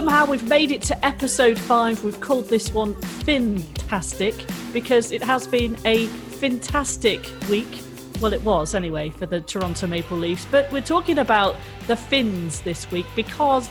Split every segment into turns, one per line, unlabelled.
somehow we've made it to episode five. We've called this one Fantastic because it has been a fantastic week. Well, it was anyway for the Toronto Maple Leafs. But we're talking about the Finns this week because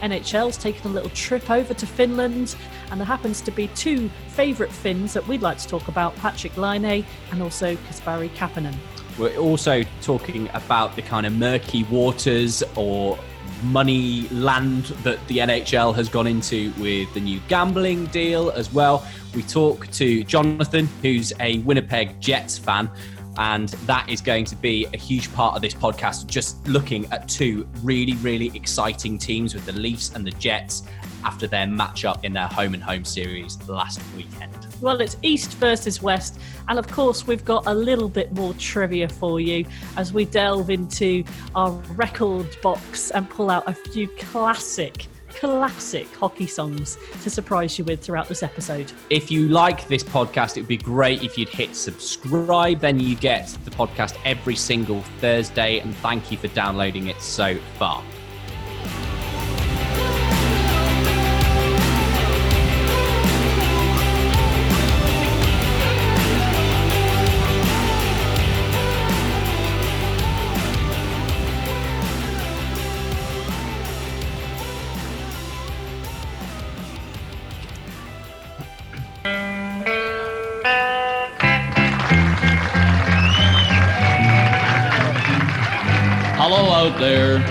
NHL's taken a little trip over to Finland, and there happens to be two favourite Finns that we'd like to talk about Patrik Laine and also Kasperi Kapanen.
We're also talking about the kind of murky waters or money land that the NHL has gone into with the new gambling deal as well. We talk to Jonathan, who's a Winnipeg Jets fan, and that is going to be a huge part of this podcast, just looking at two really, really exciting teams with the Leafs and the Jets after their matchup in their home and home series last weekend.
Well, it's East versus West, and of course, we've got a little bit more trivia for you as we delve into our record box and pull out a few classic classic hockey songs to surprise you with throughout this episode.
If you like this podcast, it would be great if you'd hit subscribe. Then you get the podcast every single Thursday. And thank you for downloading it so far.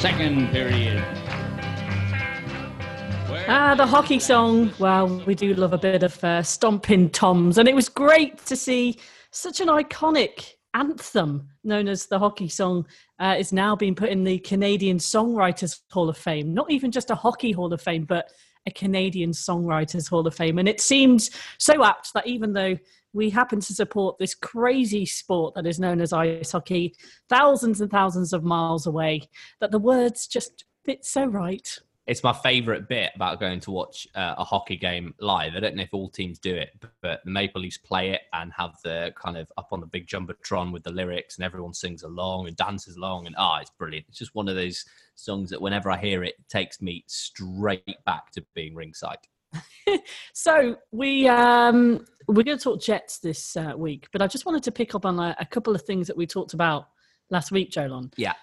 second period.
Ah, the hockey song. Well, we do love a bit of uh, Stompin' Tom's, and it was great to see such an iconic anthem known as the hockey song uh, is now being put in the Canadian Songwriters Hall of Fame. Not even just a hockey Hall of Fame, but a Canadian Songwriters Hall of Fame. And it seems so apt that even though we happen to support this crazy sport that is known as ice hockey, thousands and thousands of miles away, that the words just fit so right.
It's my favourite bit about going to watch uh, a hockey game live. I don't know if all teams do it, but the Maple Leafs play it and have the kind of up on the big jumbotron with the lyrics, and everyone sings along and dances along, and ah, oh, it's brilliant. It's just one of those songs that whenever I hear it, it takes me straight back to being ringside.
so we um, we're going to talk Jets this uh, week, but I just wanted to pick up on a, a, couple of things that we talked about last week, Jolon.
Yeah.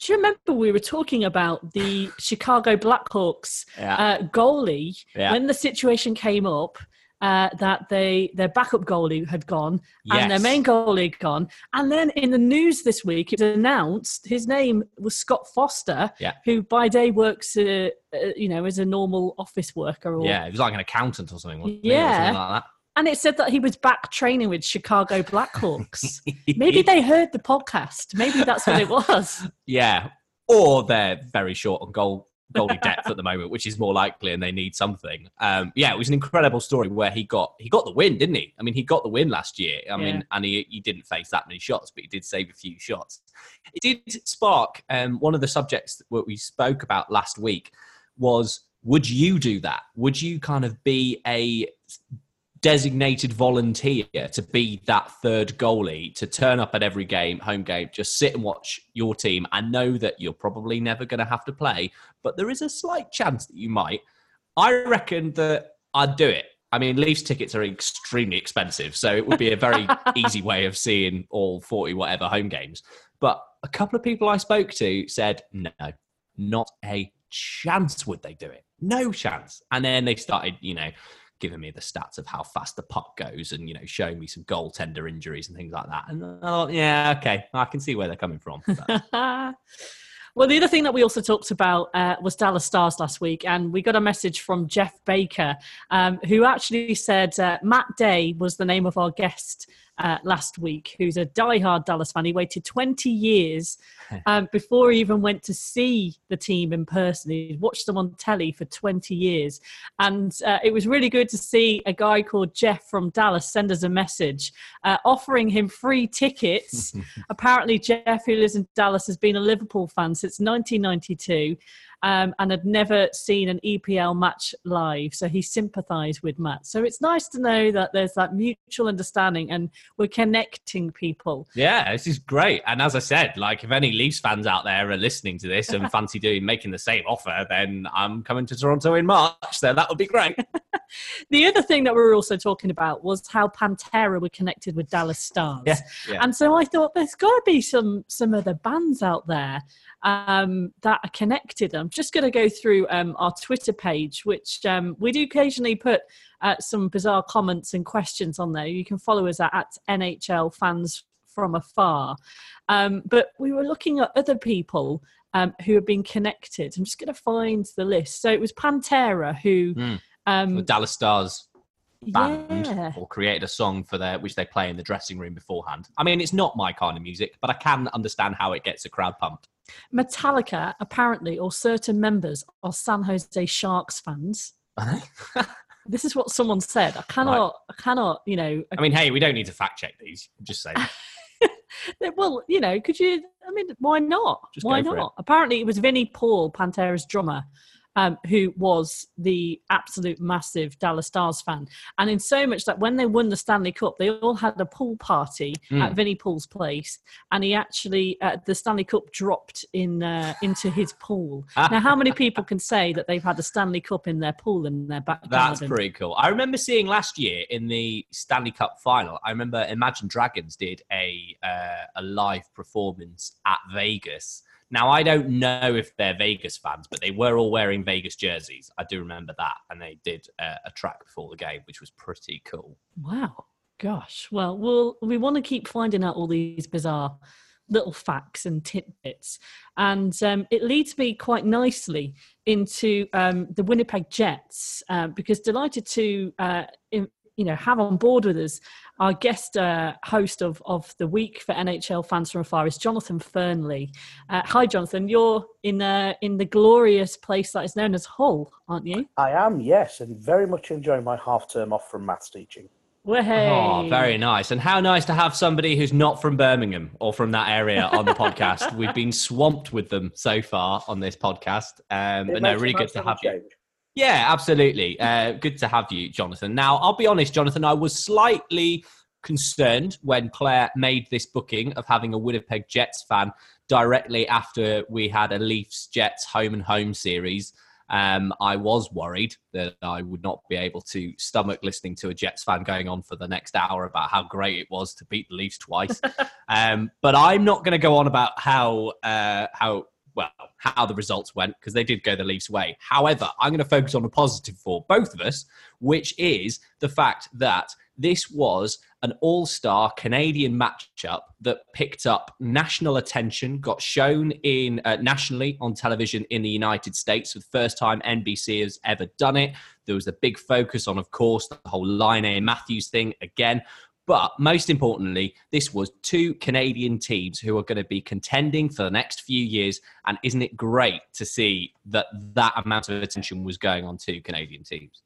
Do you remember we were talking about the Chicago Blackhawks yeah. uh, goalie yeah. when the situation came up? Uh, that they their backup goalie had gone yes. and their main goalie gone. And then in the news this week, it was announced his name was Scott Foster,
yeah.
who by day works, uh, uh, you know, as a normal office worker. Or,
yeah, he was like an accountant or something.
yeah.
Something like
and it said that he was back training with Chicago Blackhawks. Maybe they heard the podcast. Maybe that's what it was.
yeah. Or they're very short on goal goalie depth at the moment, which is more likely, and they need something. Um, yeah, it was an incredible story where he got he got the win, didn't he? I mean, he got the win last year. I yeah. mean, and he, he didn't face that many shots, but he did save a few shots. It did spark um, one of the subjects that we spoke about last week was would you do that? Would you kind of be a designated volunteer to be that third goalie to turn up at every game, home game, just sit and watch your team and know that you're probably never going to have to play, but there is a slight chance that you might. I reckon that I'd do it. I mean, Leafs tickets are extremely expensive, so it would be a very easy way of seeing all 40 whatever home games. But a couple of people I spoke to said, no, not a chance would they do it. No chance. And then they started, you know, giving me the stats of how fast the puck goes and you know showing me some goaltender injuries and things like that. And oh yeah okay i can see where they're coming from
Well, the other thing that we also talked about uh, was Dallas Stars last week, and we got a message from Jeff Baker, um, who actually said uh, Matt Day was the name of our guest uh, last week, who's a die-hard Dallas fan. He waited 20 years um, before he even went to see the team in person. He'd watched them on telly for 20 years. And uh, it was really good to see a guy called Jeff from Dallas send us a message uh, offering him free tickets. Apparently, Jeff, who lives in Dallas, has been a Liverpool fan since 1992 um, and had never seen an EPL match live. So he sympathised with Matt. So it's nice to know that there's that mutual understanding and we're connecting people.
Yeah, this is great. And as I said, like if any Leafs fans out there are listening to this and fancy doing making the same offer, then I'm coming to Toronto in March. So that would be great.
the other thing that we were also talking about was how Pantera were connected with Dallas Stars.
Yeah, yeah.
And so I thought there's got to be some some other bands out there um, that are connected. I'm just going to go through um, our Twitter page, which um, we do occasionally put uh, some bizarre comments and questions on there. You can follow us at, at NHL fans from afar. Um, but we were looking at other people um, who have been connected. I'm just going to find the list. So it was Pantera who.
Mm. the Dallas Stars band
yeah.
or created a song for their which they play in the dressing room beforehand. I mean, it's not my kind of music, but I can understand how it gets a crowd pumped.
Metallica, apparently, or certain members are San Jose Sharks fans. this is what someone said. I cannot, right. I cannot, you know.
I mean, hey, we don't need to fact check these. Just say.
well, you know, could you? I mean, why not?
Just
why not?
It.
Apparently, it was Vinnie Paul, Pantera's drummer, um, who was the absolute massive Dallas Stars fan. And in so much that when they won the Stanley Cup, they all had a pool party mm. at Vinnie Paul's place. And he actually, uh, the Stanley Cup dropped in uh, into his pool. now, how many people can say that they've had a Stanley Cup in their pool in their back
That's pretty cool. I remember seeing last year in the Stanley Cup final, I remember Imagine Dragons did a, uh, a live performance at Vegas now, I don't know if they're Vegas fans, but they were all wearing Vegas jerseys. I do remember that. And they did uh, a track before the game, which was pretty cool.
Wow. Gosh. Well, we'll we want to keep finding out all these bizarre little facts and tidbits. And um, it leads me quite nicely into um, the Winnipeg Jets, uh, because delighted to uh, in, you know have on board with us our guest uh, host of, of the week for NHL fans from afar is Jonathan Fernley. Uh, hi, Jonathan. You're in uh, in the glorious place that is known as Hull, aren't you?
I am, yes, and very much enjoying my half term off from maths teaching.
Well, hey.
Oh, very nice. And how nice to have somebody who's not from Birmingham or from that area on the podcast. We've been swamped with them so far on this podcast. Um, but no, really good to have you. Yeah, absolutely. Uh, good to have you, Jonathan. Now, I'll be honest, Jonathan, I was slightly concerned when Claire made this booking of having a Winnipeg Jets fan directly after we had a Leafs Jets home and home series. Um, I was worried that I would not be able to stomach listening to a Jets fan going on for the next hour about how great it was to beat the Leafs twice. um, but I'm not going to go on about how uh, how well, how the results went because they did go the Leafs' way. However, I'm going to focus on a positive for both of us, which is the fact that this was an all star Canadian matchup that picked up national attention, got shown in uh, nationally on television in the United States for the first time NBC has ever done it. There was a big focus on, of course, the whole Laine Matthews thing again. But most importantly, this was two Canadian teams who are going to be contending for the next few years. And isn't it great to see that that amount of attention was going on to Canadian teams?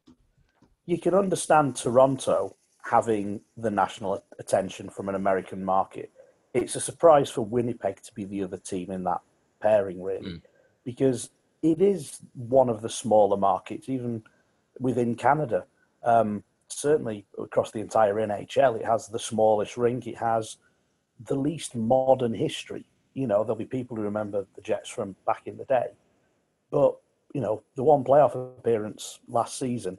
You can understand Toronto having the national attention from an American market. It's a surprise for Winnipeg to be the other team in that pairing, really, mm. because it is one of the smaller markets, even within Canada. Um, certainly across the entire NHL, it has the smallest rink. It has the least modern history. You know, there'll be people who remember the Jets from back in the day, but you know, the one playoff appearance last season,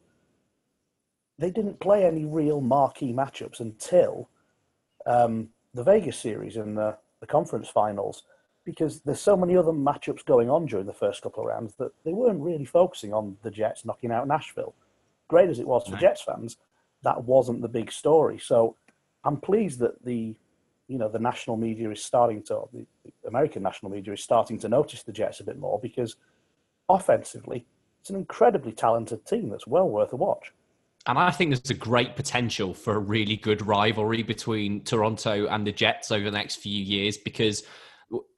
they didn't play any real marquee matchups until um, the Vegas series and the, the conference finals, because there's so many other matchups going on during the first couple of rounds that they weren't really focusing on the Jets knocking out Nashville great as it was for right. Jets fans, that wasn't the big story. So I'm pleased that the you know the national media is starting to the American national media is starting to notice the Jets a bit more because offensively it's an incredibly talented team that's well worth a watch.
And I think there's a great potential for a really good rivalry between Toronto and the Jets over the next few years because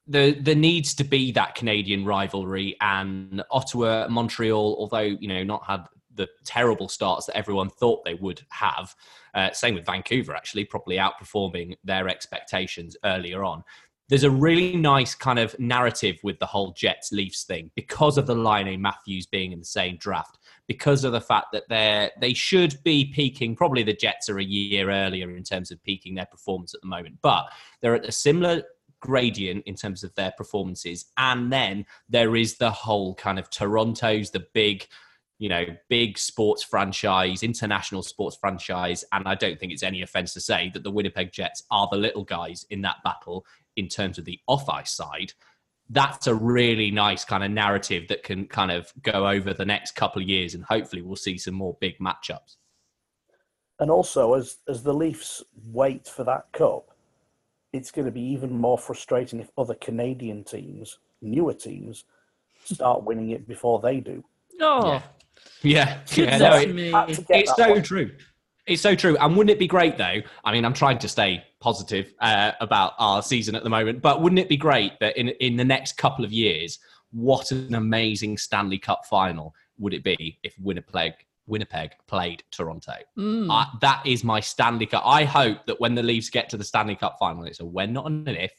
there there needs to be that Canadian rivalry and Ottawa, Montreal, although you know not had the terrible starts that everyone thought they would have. Uh, same with Vancouver, actually, probably outperforming their expectations earlier on. There's a really nice kind of narrative with the whole Jets Leafs thing because of the Laine Matthews being in the same draft, because of the fact that they they should be peaking. Probably the Jets are a year earlier in terms of peaking their performance at the moment, but they're at a similar gradient in terms of their performances. And then there is the whole kind of Toronto's the big, you know, big sports franchise, international sports franchise. And I don't think it's any offense to say that the Winnipeg Jets are the little guys in that battle in terms of the off ice side. That's a really nice kind of narrative that can kind of go over the next couple of years, and hopefully we'll see some more big matchups.
And also, as as the Leafs wait for that cup, it's going to be even more frustrating if other Canadian teams, newer teams, start winning it before they do.
Oh,
yeah, yeah, yeah no, it, it's so point. true. It's so true. And wouldn't it be great though? I mean, I'm trying to stay positive uh, about our season at the moment, but wouldn't it be great that in in the next couple of years, what an amazing Stanley Cup final would it be if Winnipeg Winnipeg played Toronto. Mm. Uh, that is my Stanley Cup. I hope that when the Leafs get to the Stanley Cup final, it's a when, not an if.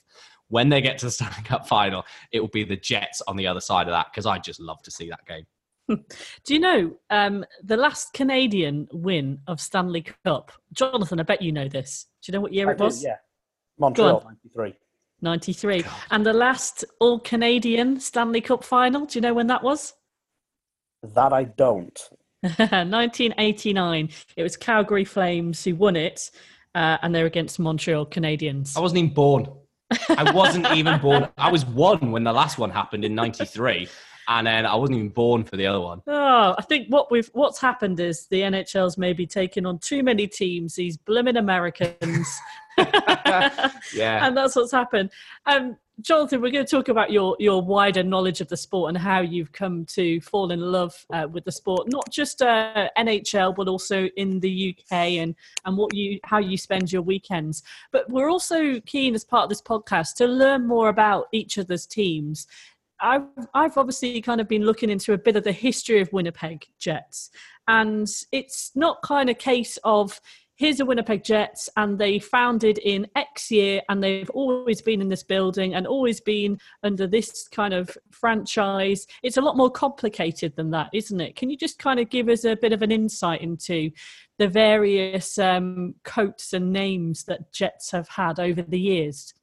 When they get to the Stanley Cup final, it will be the Jets on the other side of that because I just love to see that game.
Do you know um, the last Canadian win of Stanley Cup? Jonathan, I bet you know this. Do you know what year
I
it was?
Do, yeah, Montreal, 93.
93. God. And the last all Canadian Stanley Cup final, do you know when that was?
That I don't.
1989. It was Calgary Flames who won it, uh, and they're against Montreal Canadiens.
I wasn't even born. I wasn't even born. I was one when the last one happened in '93, and then I wasn't even born for the other one.
Oh, I think what we've what's happened is the NHL's maybe taken on too many teams. These blooming Americans.
yeah,
and that's what's happened. Um, Jonathan, we're going to talk about your your wider knowledge of the sport and how you've come to fall in love uh, with the sport, not just uh, NHL, but also in the UK and and what you how you spend your weekends. But we're also keen, as part of this podcast, to learn more about each other's teams. I've I've obviously kind of been looking into a bit of the history of Winnipeg Jets, and it's not kind of case of here's the Winnipeg Jets, and they founded in X year, and they've always been in this building and always been under this kind of franchise. It's a lot more complicated than that, isn't it? Can you just kind of give us a bit of an insight into the various um, coats and names that Jets have had over the years?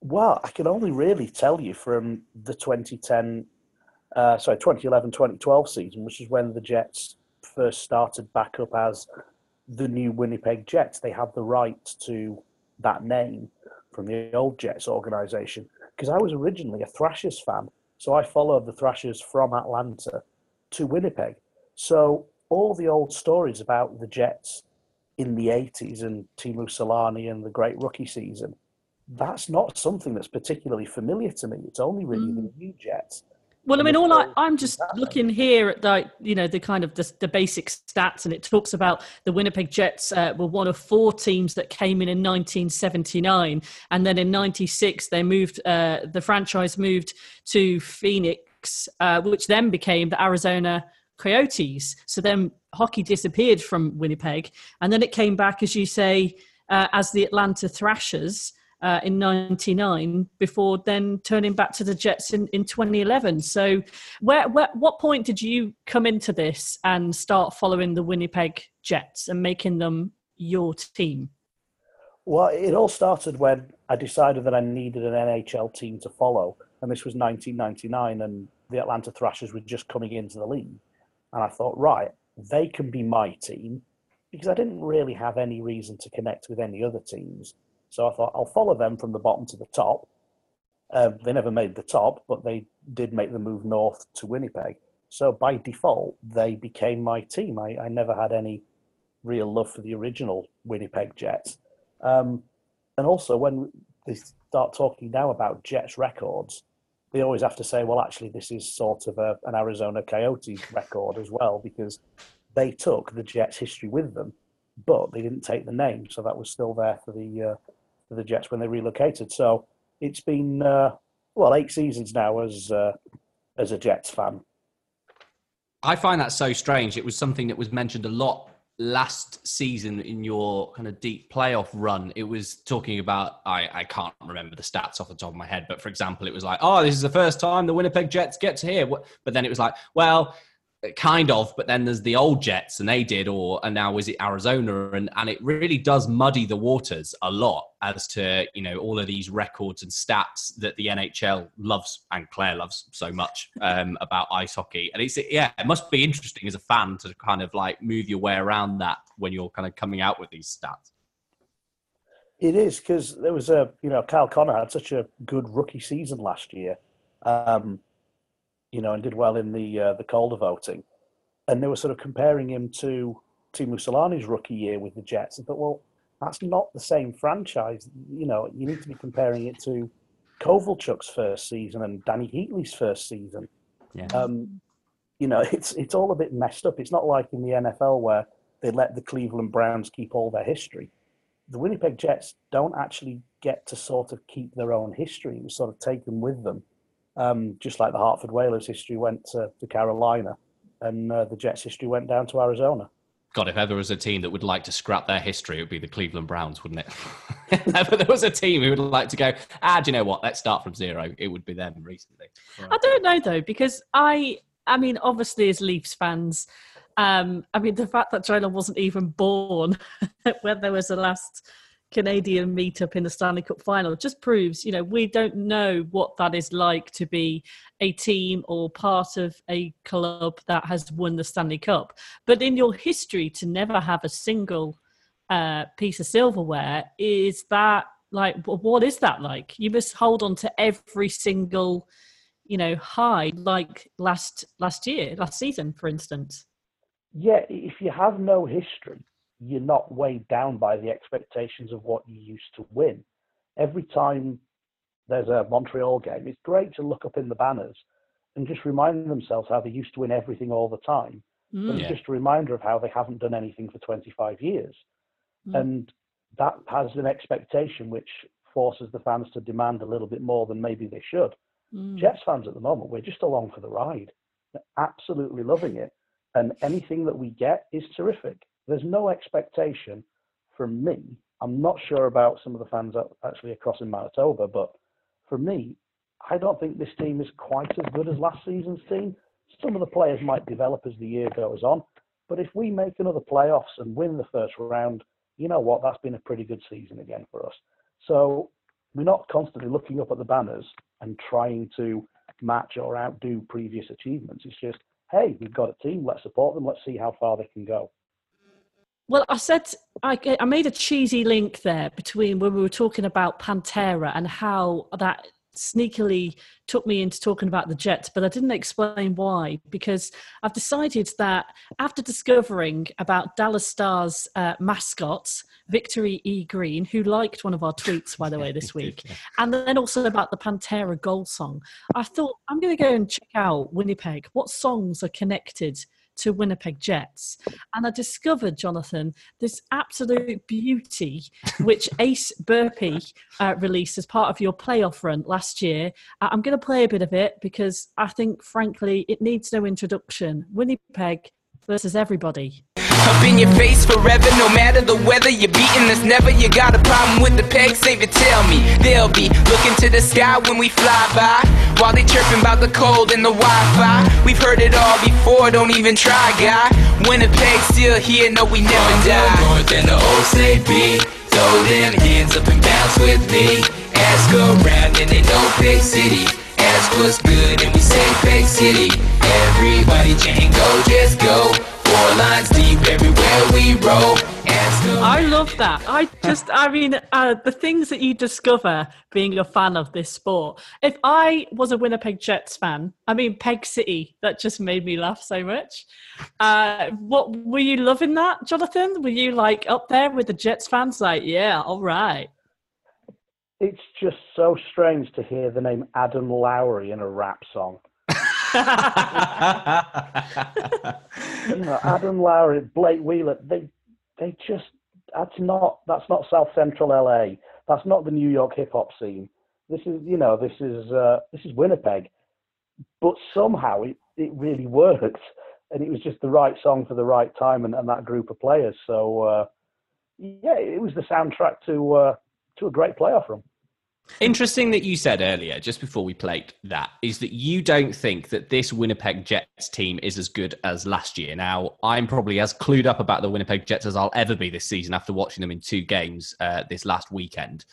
Well, I can only really tell you from the 2010, uh, sorry, 2011 2012 season, which is when the Jets first started back up as the new Winnipeg Jets. They had the right to that name from the old Jets organization because I was originally a Thrashers fan. So I followed the Thrashers from Atlanta to Winnipeg. So all the old stories about the Jets in the 80s and Teemu Selanne and the great rookie season, that's not something that's particularly familiar to me. It's only really mm. the new Jets
well, I mean, all I, I'm just looking here at the, you know, the kind of the, the basic stats, and it talks about the Winnipeg Jets uh, were one of four teams that came in in 1979, and then in '96 they moved, uh, the franchise moved to Phoenix, uh, which then became the Arizona Coyotes. So then hockey disappeared from Winnipeg, and then it came back, as you say, uh, as the Atlanta Thrashers uh, in 99 before then turning back to the Jets in, in 2011. So, where, where, what point did you come into this and start following the Winnipeg Jets and making them your team?
Well, it all started when I decided that I needed an NHL team to follow, and this was 1999, and the Atlanta Thrashers were just coming into the league. And I thought, right, they can be my team because I didn't really have any reason to connect with any other teams. So I thought I'll follow them from the bottom to the top. Uh, they never made the top, but they did make the move north to Winnipeg. So by default, they became my team. I, I never had any real love for the original Winnipeg Jets. Um, and also, when they start talking now about Jets records, they always have to say, well, actually, this is sort of a, an Arizona Coyotes record as well, because they took the Jets' history with them, but they didn't take the name, so that was still there for the uh, the Jets when they relocated. So it's been uh, well eight seasons now as uh, as a Jets fan.
I find that so strange. It was something that was mentioned a lot last season in your kind of deep playoff run. It was talking about I, I can't remember the stats off the top of my head, but for example, it was like, oh, this is the first time the Winnipeg Jets get to here. But then it was like, well, kind of but then there's the old jets and they did or and now is it arizona? And and it really does muddy the waters a lot as to you know all of these records and stats that the nhl loves and claire loves so much um, about ice hockey. And it's yeah it must be interesting as a fan to kind of like move your way around that when you're kind of coming out with these stats.
It is because there was a you know kyle connor had such a good rookie season last year. Um, you know, and did well in the uh, the Calder voting, and they were sort of comparing him to Teemu Selanne's rookie year with the Jets. I thought, well, that's not the same franchise. You know, you need to be comparing it to Kovalchuk's first season and Dany Heatley's first season. Yeah. Um, you know, it's it's all a bit messed up. It's not like in the NFL where they let the Cleveland Browns keep all their history. The Winnipeg Jets don't actually get to sort of keep their own history. It was sort of taken with them um, just like the Hartford Whalers history went to, to Carolina, and uh, the Jets history went down to Arizona.
God, if ever was a team that would like to scrap their history, it would be the Cleveland Browns, wouldn't it? if ever there was a team who would like to go, ah, do you know what? Let's start from zero. It would be them recently.
Right. I don't know though, because I, I mean, obviously as Leafs fans, um, I mean, the fact that Jonah wasn't even born when there was the last Canadian meetup in the Stanley Cup final just proves, you know, we don't know what that is like to be a team or part of a club that has won the Stanley Cup. But in your history, to never have a single uh, piece of silverware is that like what is that like? You must hold on to every single, you know, high like last last year, last season, for instance.
Yeah, if you have no history, you're not weighed down by the expectations of what you used to win. Every time there's a Montreal game, it's great to look up in the banners and just remind themselves how they used to win everything all the time. Mm. But it's just a reminder of how they haven't done anything for 25 years. Mm. And that has an expectation which forces the fans to demand a little bit more than maybe they should. Mm. Jets fans at the moment, we're just along for the ride. absolutely loving it. And anything that we get is terrific. There's no expectation from me. I'm not sure about some of the fans actually across in Manitoba, but for me, I don't think this team is quite as good as last season's team. Some of the players might develop as the year goes on, but if we make another playoffs and win the first round, you know what? That's been a pretty good season again for us. So we're not constantly looking up at the banners and trying to match or outdo previous achievements. It's just, hey, we've got a team. Let's support them. Let's see how far they can go.
Well, I said I, I made a cheesy link there between when we were talking about Pantera and how that sneakily took me into talking about the Jets, but I didn't explain why. Because I've decided that after discovering about Dallas Stars uh, mascots, Victor E. Green, who liked one of our tweets, by the way, this week, and then also about the Pantera goal song, I thought I'm going to go and check out Winnipeg. What songs are connected? To Winnipeg Jets. And I discovered, Jonathan, this absolute beauty which Ace Burpee uh, released as part of your playoff run last year. Uh, I'm going to play a bit of it because I think, frankly, it needs no introduction. Winnipeg versus everybody.
Up in your face forever, no matter the weather, you're beating us never. You got a problem with the peg, save it, tell me. They'll be looking to the sky when we fly by, while they chirping about the cold and the Wi Fi. We've heard it all before, don't even try, guy. Winnipeg still here, no, we never die. North and the old say be, throw them hands up and bounce with me. Ask around and they know Peg City. Ask what's good and we say Peg City. Everybody can go, just go. Four lines deep everywhere we roll.
I love that. I just, I mean, uh, the things that you discover being a fan of this sport. If I was a Winnipeg Jets fan, I mean, Peg City, that just made me laugh so much. Uh, what were you loving that, Jonathan? Were you like up there with the Jets fans? Like, yeah, all right.
It's just so strange to hear the name Adam Lowry in a rap song. You know, Adam Lowry, Blake Wheeler, they they just that's not that's not South Central LA. That's not the New York hip hop scene. This is you know this is uh, this is Winnipeg, but somehow it it really worked, and it was just the right song for the right time and, and that group of players. So uh, yeah, it was the soundtrack to uh, to a great playoff run.
Interesting that you said earlier, just before we played that, is that you don't think that this Winnipeg Jets team is as good as last year. Now, I'm probably as clued up about the Winnipeg Jets as I'll ever be this season after watching them in two games uh, this last weekend.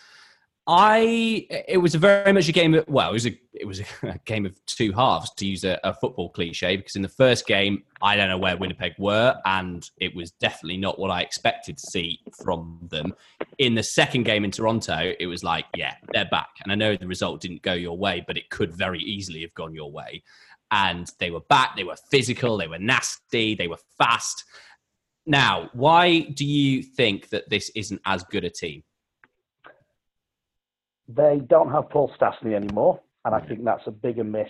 I it was a very much a game of well, it was a it was a game of two halves to use a, a, football cliche because in the first game I don't know where Winnipeg were and it was definitely not what I expected to see from them. In the second game in Toronto, it was like yeah they're back and I know the result didn't go your way, but it could very easily have gone your way. And they were back, they were physical, they were nasty, they were fast. Now, why do you think that this isn't as good a team?
They don't have Paul Stastny anymore, and I think that's a bigger miss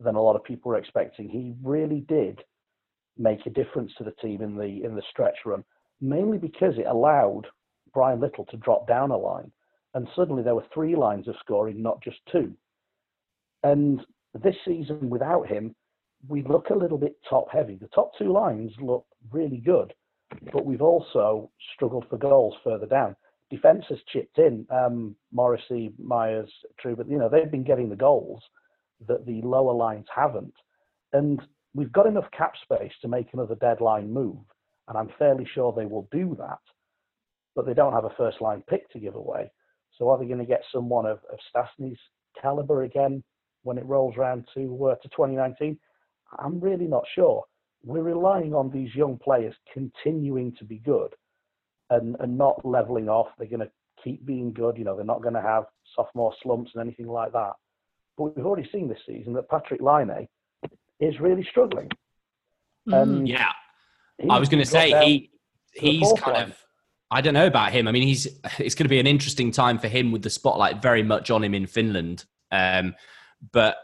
than a lot of people were expecting. He really did make a difference to the team in the in the stretch run, mainly because it allowed Bryan Little to drop down a line, and suddenly there were three lines of scoring, not just two. And this season, without him, we look a little bit top heavy. The top two lines look really good, but we've also struggled for goals further down defence has chipped in. Um, Morrissey, Myers, True, but you know they've been getting the goals that the lower lines haven't, and we've got enough cap space to make another deadline move, and I'm fairly sure they will do that. But they don't have a first line pick to give away. So are they going to get someone of, of Stastny's caliber again when it rolls around to uh, to 2019? I'm really not sure. We're relying on these young players continuing to be good and, and not leveling off. They're going to keep being good. You know, they're not going to have sophomore slumps and anything like that. But we've already seen this season that Patrik Laine is really struggling.
Mm. yeah, I was going to say he he's kind line. of. I don't know about him. I mean, he's it's going to be an interesting time for him with the spotlight very much on him in Finland. Um, but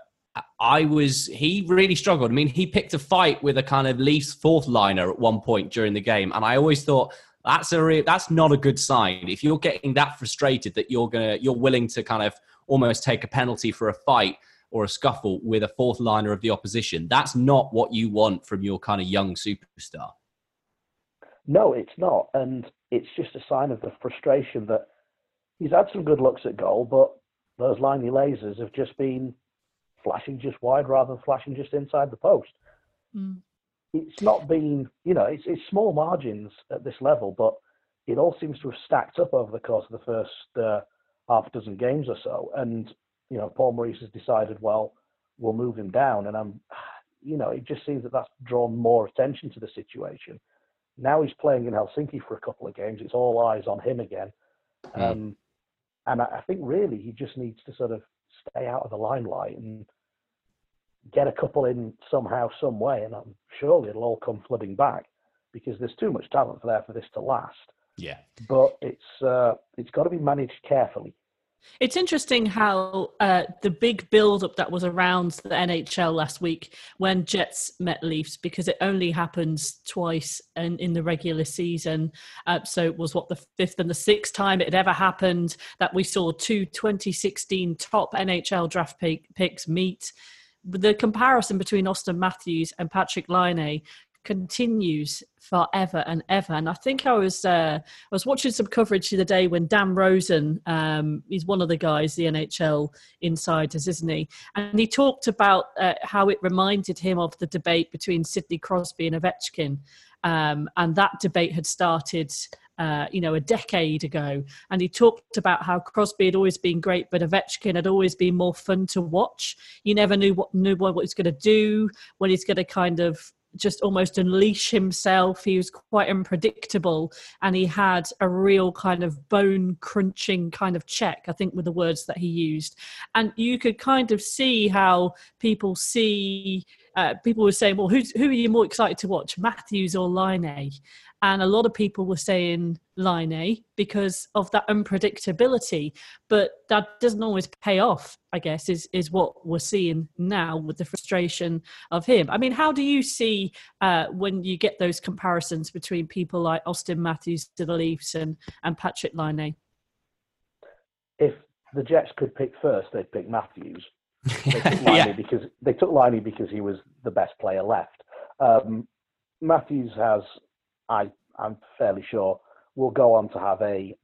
I was he really struggled. I mean, he picked a fight with a kind of Leafs fourth liner at one point during the game, and I always thought that's a re- that's not a good sign. If you're getting that frustrated that you're gonna you're willing to kind of almost take a penalty for a fight or a scuffle with a fourth liner of the opposition, that's not what you want from your kind of young superstar.
No, it's not, and it's just a sign of the frustration that he's had some good looks at goal, but those liney lasers have just been flashing just wide rather than flashing just inside the post. Mm it's not been, you know, it's, it's small margins at this level, but it all seems to have stacked up over the course of the first uh, half dozen games or so. And, you know, Paul Maurice has decided, well, we'll move him down. And I'm, you know, it just seems that that's drawn more attention to the situation. Now he's playing in Helsinki for a couple of games. It's all eyes on him again. Mm. Um, and I, I think really he just needs to sort of stay out of the limelight and get a couple in somehow, some way, and I'm surely it'll all come flooding back because there's too much talent there for this to last.
Yeah,
but it's uh, it's got to be managed carefully.
It's interesting how uh, the big build-up that was around the NHL last week when Jets met Leafs, because it only happens twice in, in the regular season. Uh, so it was what the fifth and the sixth time it had ever happened that we saw two 2016 top NHL draft pick, picks meet the comparison between Auston Matthews and Patrik Laine continues forever and ever. And I think I was uh, I was watching some coverage the other day when Dan Rosen, um, he's one of the guys, the NHL insiders, isn't he? And he talked about uh, how it reminded him of the debate between Sidney Crosby and Ovechkin. Um, and that debate had started uh, you know, a decade ago. And he talked about how Crosby had always been great, but Ovechkin had always been more fun to watch. You never knew what knew what he's going to do, when he's going to kind of just almost unleash himself. He was quite unpredictable and he had a real kind of bone crunching kind of check, I think, were the words that he used. And you could kind of see how people see. Uh, people were saying, "Well, who's, who are you more excited to watch, Matthews or Laine?" and a lot of people were saying Laine because of that unpredictability. But that doesn't always pay off, I guess, is, is what we're seeing now with the frustration of him. I mean, how do you see uh, when you get those comparisons between people like Auston Matthews to the Leafs and, and Patrik Laine?
If the Jets could pick first, they'd pick Matthews. They took yeah. because they took Laine because he was the best player left. Um, Matthews has, I, I'm fairly sure, will go on to have a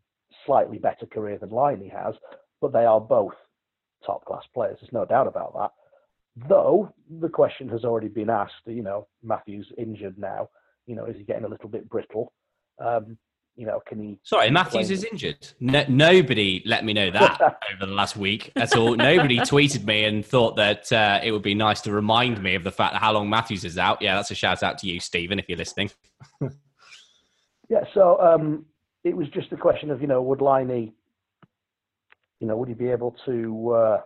slightly better career than Laine has, but they are both top class players. There's no doubt about that. Though the question has already been asked, you know, Matthews injured now. You know, is he getting a little bit brittle? Um, you know, can he?
Sorry, Matthews is injured. No, nobody let me know that over the last week at all. nobody tweeted me and thought that uh, it would be nice to remind me of the fact that how long Matthews is out. Yeah, that's a shout out to you, Stephen, if you're listening.
yeah, so um, it was just a question of you know, would Liney, you know, would he be able to, uh,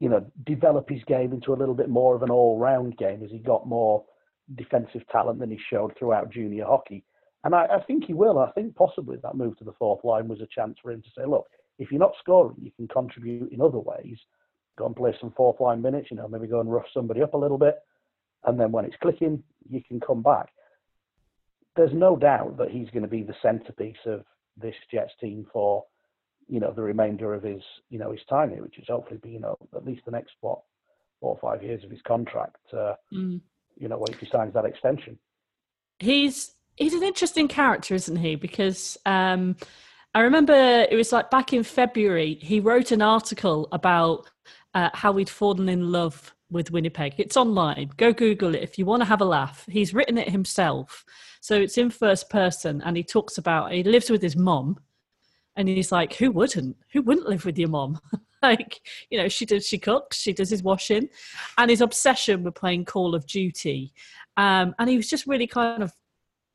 you know, develop his game into a little bit more of an all-round game? as he got more defensive talent than he showed throughout junior hockey? And I, I, think he will. I think possibly that move to the fourth line was a chance for him to say, look, if you're not scoring, you can contribute in other ways. Go and play some fourth line minutes, you know, maybe go and rough somebody up a little bit. And then when it's clicking, you can come back. There's no doubt that he's going to be the centerpiece of this Jets team for, you know, the remainder of his, you know, his time here, which is hopefully be, you know, at least the next, what, four or five years of his contract, uh, mm. you know, if he signs that extension.
He's he's an interesting character, isn't he? Because um, I remember it was like back in February, he wrote an article about uh, how he'd fallen in love with Winnipeg. It's online. Go Google it if you want to have a laugh. He's written it himself. So it's in first person and he talks about he lives with his mom and he's like, Who wouldn't? Who wouldn't live with your mom? like, you know, she does she cooks, she does his washing, and his obsession with playing Call of Duty. Um, and he was just really kind of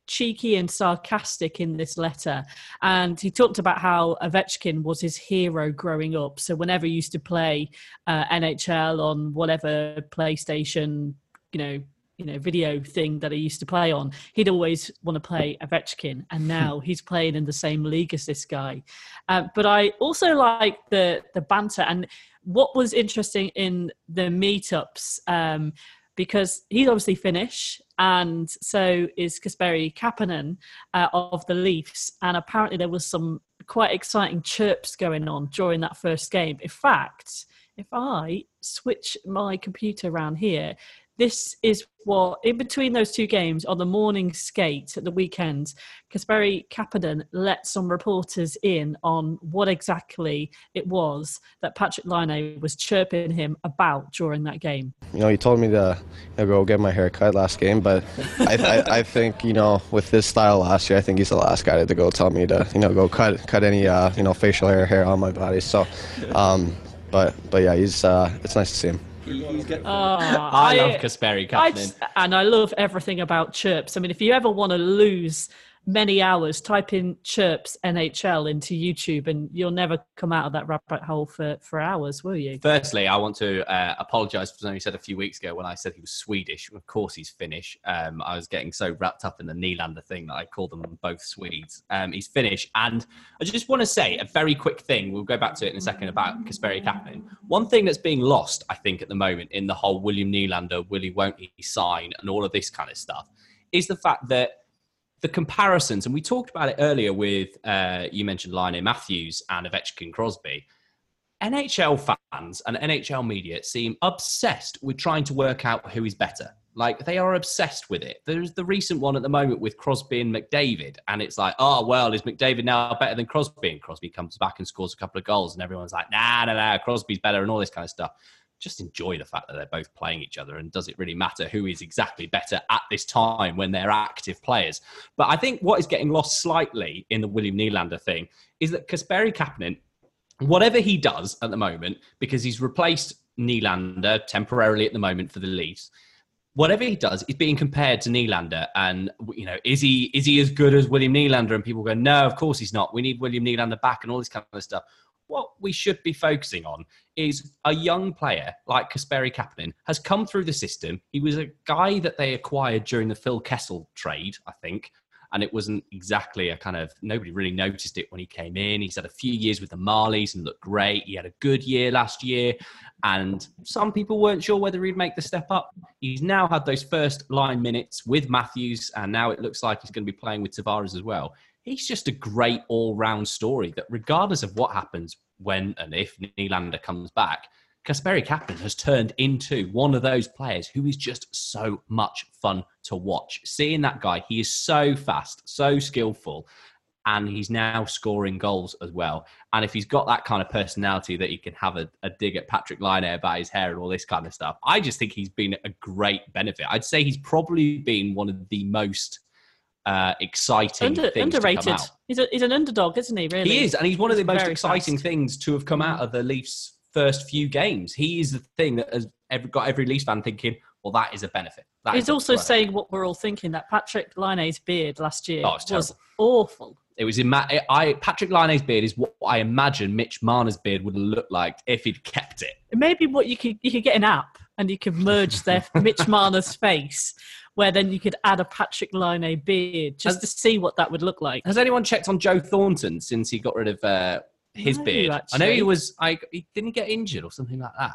cheeky and sarcastic in this letter. And he talked about how Ovechkin was his hero growing up. So whenever he used to play uh, NHL on whatever PlayStation, you know, you know, video thing that he used to play on, he'd always want to play Ovechkin, and now he's playing in the same league as this guy. Uh, but I also like the the banter and what was interesting in the meetups. Um, because he's obviously Finnish, and so is Kasperi Kapanen uh, of the Leafs. And apparently, there was some quite exciting chirps going on during that first game. In fact, if I switch my computer around here, this is what in between those two games on the morning skate at the weekend, Kasperi Kapanen let some reporters in on what exactly it was that Patrik Laine was chirping him about during that game.
You know, he told me to you know, go get my hair cut last game, but I, I, I, think you know with this style last year, I think he's the last guy to go tell me to you know go cut cut any uh, you know facial hair hair on my body. So, um, but but yeah, he's uh, it's nice to see him.
Oh, I, I, love Kasperi Kapanen.
And I love everything about chirps. I mean, if you ever want to lose many hours, type in chirps NHL into YouTube and you'll never come out of that rabbit hole for, for hours, will you?
Firstly, I want to uh, apologize for something you said a few weeks ago when I said he was Swedish. Of course, he's Finnish. Um, I was getting so wrapped up in the Nylander thing that I called them both Swedes. Um, he's Finnish. And I just want to say a very quick thing. We'll go back to it in a second about Kasperi Kapanen. One thing that's being lost, I think, at the moment in the whole William Nylander, Willie won't he sign, and all of this kind of stuff is the fact that the comparisons, and we talked about it earlier with uh, you mentioned Laine Matthews and Ovechkin Crosby. NHL fans and NHL media seem obsessed with trying to work out who is better. Like they are obsessed with it. There's the recent one at the moment with Crosby and McDavid, and it's like, oh well, is McDavid now better than Crosby? And Crosby comes back and scores a couple of goals, and everyone's like, nah, nah, nah, Crosby's better, and all this kind of stuff just enjoy the fact that they're both playing each other and does it really matter who is exactly better at this time when they're active players but i think what is getting lost slightly in the william Nylander thing is that kasperi kapanen whatever he does at the moment because he's replaced Nylander temporarily at the moment for the Leafs whatever he does is being compared to Nylander, and you know, is he is he as good as William Nylander? And people go, no, of course he's not. We need William Nylander back, and all this kind of stuff what we should be focusing on is a young player like Kasperi Kapanen has come through the system. He was a guy that they acquired during the Phil Kessel trade, I think. and it wasn't exactly a kind of nobody really noticed it when he came in. He's had a few years with the Marlies and looked great. He had a good year last year, and some people weren't sure whether he'd make the step up. He's now had those first line minutes with Matthews, and now it looks like he's going to be playing with Tavares as well. He's just a great all round story that, regardless of what happens when and if Nylander comes back, Kasperi Kapanen has turned into one of those players who is just so much fun to watch. Seeing that guy, he is so fast, so skillful, and he's now scoring goals as well. And if he's got that kind of personality that he can have a, a dig at Patrik Laine about his hair and all this kind of stuff, I just think he's been a great benefit. I'd say he's probably been one of the most uh, exciting
Under,
things
underrated.
to come out.
He's a, he's an underdog, isn't he? Really,
He is, and he's one of the most exciting
fast.
things to have come out of the Leafs' first few games. He is the thing that has ever got every Leafs fan thinking, "Well, that is a benefit." That
He's also
threat."
saying what we're all thinking that Patrik Laine's beard last year
Oh, it's
was awful.
it was in ma- I Patrik Laine's beard is what I imagine Mitch Marner's beard would look like if he'd kept it.
Maybe what you could you could get an app and you could merge their Mitch Marner's face, where then you could add a Patrik Laine beard just to see what that would look like.
Has anyone checked on Joe Thornton since he got rid of uh, his
No,
beard? I know he was. I he, didn't get injured or something like that.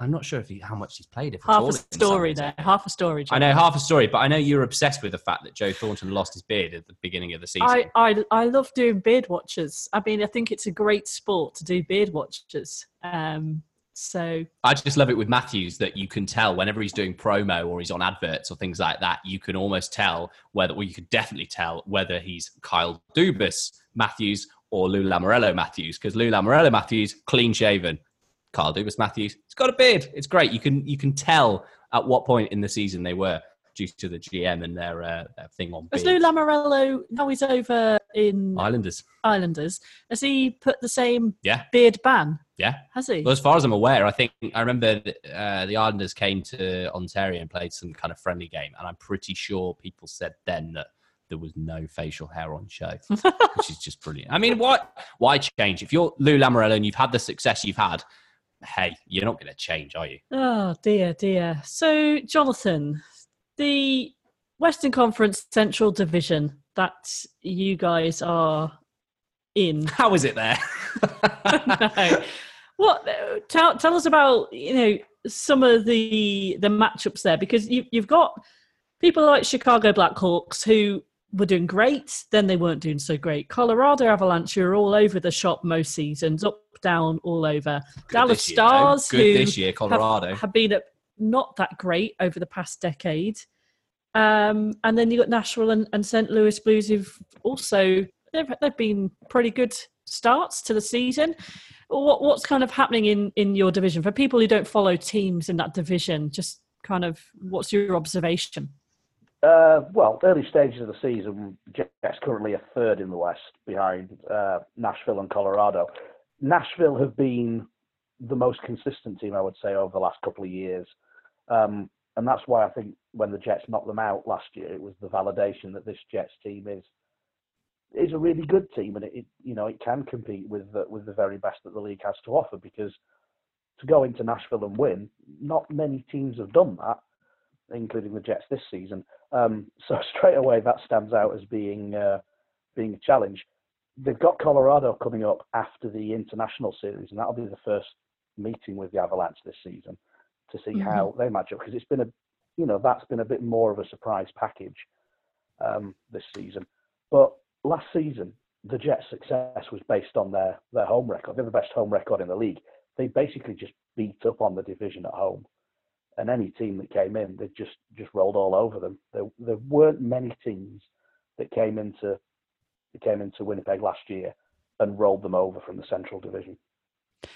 I'm not sure if he, how much he's played. If
Half a story there, half a story.
I know half a story, but I know you're obsessed with the fact that Joe Thornton lost his beard at the beginning of the season.
I, I I love doing beard watches. I mean, I think it's a great sport to do beard watches. Um, so
I just love it with Matthews that you can tell whenever he's doing promo or he's on adverts or things like that, you can almost tell whether, well, you could definitely tell whether he's Kyle Dubas Matthews or Lou Lamoriello Matthews because Lou Lamoriello Matthews clean shaven, Kyle Dubas Matthews he's got a beard. It's great. You can you can tell at what point in the season they were due to the GM and their, uh, their thing on
has Lou. Lamoriello now he's over in
Islanders.
Islanders? Has he put the same
Yeah,
beard ban?
Yeah.
Has he?
Well, as far as I'm aware, I think I remember uh, the Islanders came to Ontario and played some kind of friendly game, and I'm pretty sure people said then that there was no facial hair on show, which is just brilliant. I mean, why why change? If you're Lou Lamoriello and you've had the success you've had, hey, you're not going to change, are you?
Oh dear, dear. So, Jonathan, the Western Conference Central Division that you guys are in.
How is it there?
no. What? Tell, tell us about you know some of the the matchups there because you, you've got people like Chicago Blackhawks who were doing great, then they weren't doing so great. Colorado Avalanche are all over the shop most seasons, up down all over. Dallas
this year, though.
Stars
Good
who
this year,
have-
Colorado.
have, been at not that great over the past decade. Um, and then you got Nashville and, and St. Louis Blues who've also they've they've been pretty good starts to the season. What what's kind of happening in in your division for people who don't follow teams in that division? Just kind of what's your observation?
Uh, well, early stages of the season, Jets currently a third in the West behind uh, Nashville and Colorado. Nashville have been the most consistent team, I would say, over the last couple of years. Um, and that's why I think when the Jets knocked them out last year, it was the validation that this Jets team is is a really good team, and it, it you know it can compete with the, with the very best that the league has to offer. Because to go into Nashville and win, not many teams have done that, including the Jets this season. Um, so straight away, that stands out as being uh, being a challenge. They've got Colorado coming up after the international series, and that'll be the first meeting with the Avalanche this season to see
Mhm.
how they match up. Because it's been a, you know, that's been a bit more of a surprise package um, this season. But last season, the Jets' success was based on their their home record. They're the best home record in the league. They basically just beat up on the division at home and any team that came in, they just just rolled all over them. There there weren't many teams that came into that came into Winnipeg last year and rolled them over from the Central Division.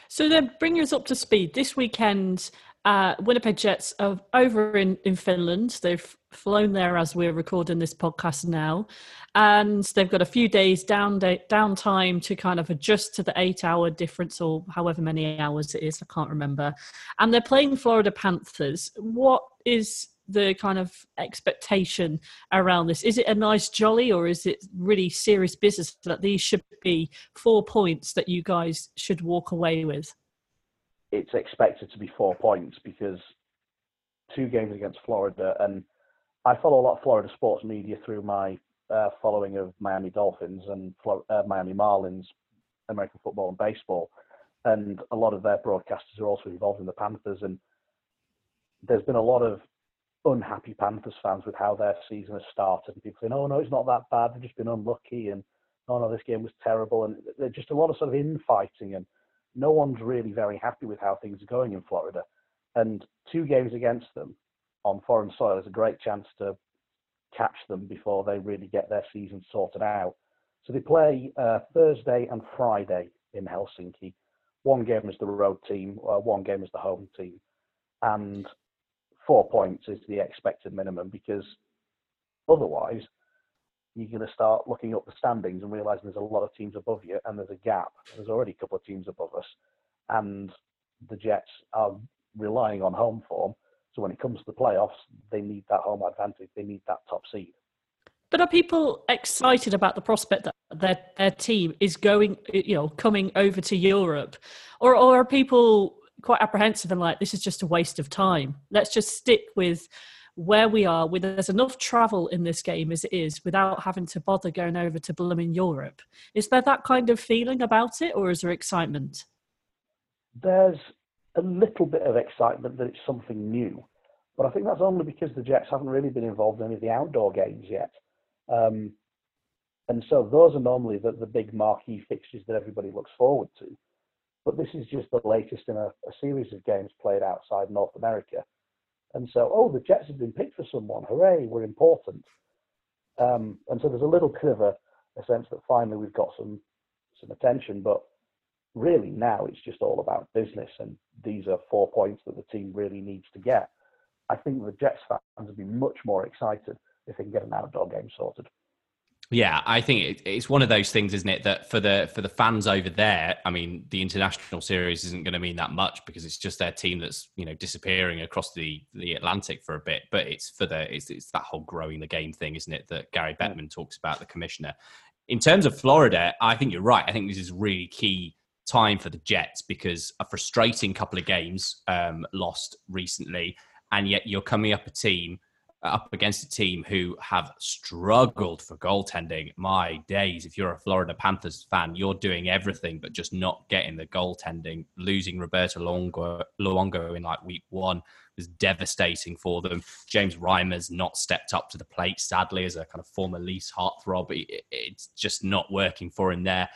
So then bring us up to speed. This weekend, uh, Winnipeg Jets are over in, in Finland. They've flown there as we're recording this podcast now. And they've got a few days down day, downtime to kind of adjust to the eight hour difference or however many hours it is. I can't remember. And they're playing Florida Panthers. What is the kind of expectation around this? Is it a nice jolly or is it really serious business that these should be four points that you guys should walk away with?
It's expected to be four points because two games against Florida, and I follow a lot of Florida sports media through my uh, following of Miami Dolphins and uh, Miami Marlins, American football and baseball, and a lot of their broadcasters are also involved in the Panthers. And there's been a lot of unhappy Panthers fans with how their season has started, and people saying, "Oh no, it's not that bad. They've just been unlucky," and "Oh no, this game was terrible." And there's just a lot of sort of infighting, and no one's really very happy with how things are going in Florida. And two games against them on foreign soil is a great chance to catch them before they really get their season sorted out. So they play uh, Thursday and Friday in Helsinki. One game is the road team, uh, one game is the home team, and four points is the expected minimum because otherwise you're going to start looking up the standings and realizing there's a lot of teams above you and there's a gap. There's already a couple of teams above us, and the Jets are relying on home form so when it comes to the playoffs, they need that home advantage. They need that top seed.
But are people excited about the prospect that their their team is going, you know, coming over to Europe, or or are people quite apprehensive and like this is just a waste of time? Let's just stick with where we are. With there's enough travel in this game as it is, without having to bother going over to blooming Europe. Is there that kind of feeling about it, or is there excitement?
There's a little bit of excitement that it's something new. But I think that's only because the Jets haven't really been involved in any of the outdoor games yet. Um, and so those are normally the, the big marquee fixtures that everybody looks forward to. But this is just the latest in a, a series of games played outside North America. And so, oh, the Jets have been picked for someone. Hooray, we're important. Um, and so there's a little bit of a, a sense that finally we've got some some attention. But really now it's just all about business, and these are four points that the team really needs to get. I think the Jets fans would be much more excited if they can get an outdoor game sorted.
Yeah, I think it, it's one of those things, isn't it? That for the for the fans over there, I mean, the international series isn't going to mean that much because it's just their team that's you know disappearing across the the Atlantic for a bit. But it's for the it's, it's that whole growing the game thing, isn't it? That Gary Bettman talks about, the commissioner. In terms of Florida, I think you're right. I think this is really key time for the Jets because a frustrating couple of games um, lost recently, and yet you're coming up a team up against a team who have struggled for goaltending. My days, if you're a Florida Panthers fan, you're doing everything but just not getting the goaltending. Losing Roberto Luongo, Luongo in like week one was devastating for them. James Reimer's not stepped up to the plate, sadly, as a kind of former Leafs heartthrob. It's just not working for him there.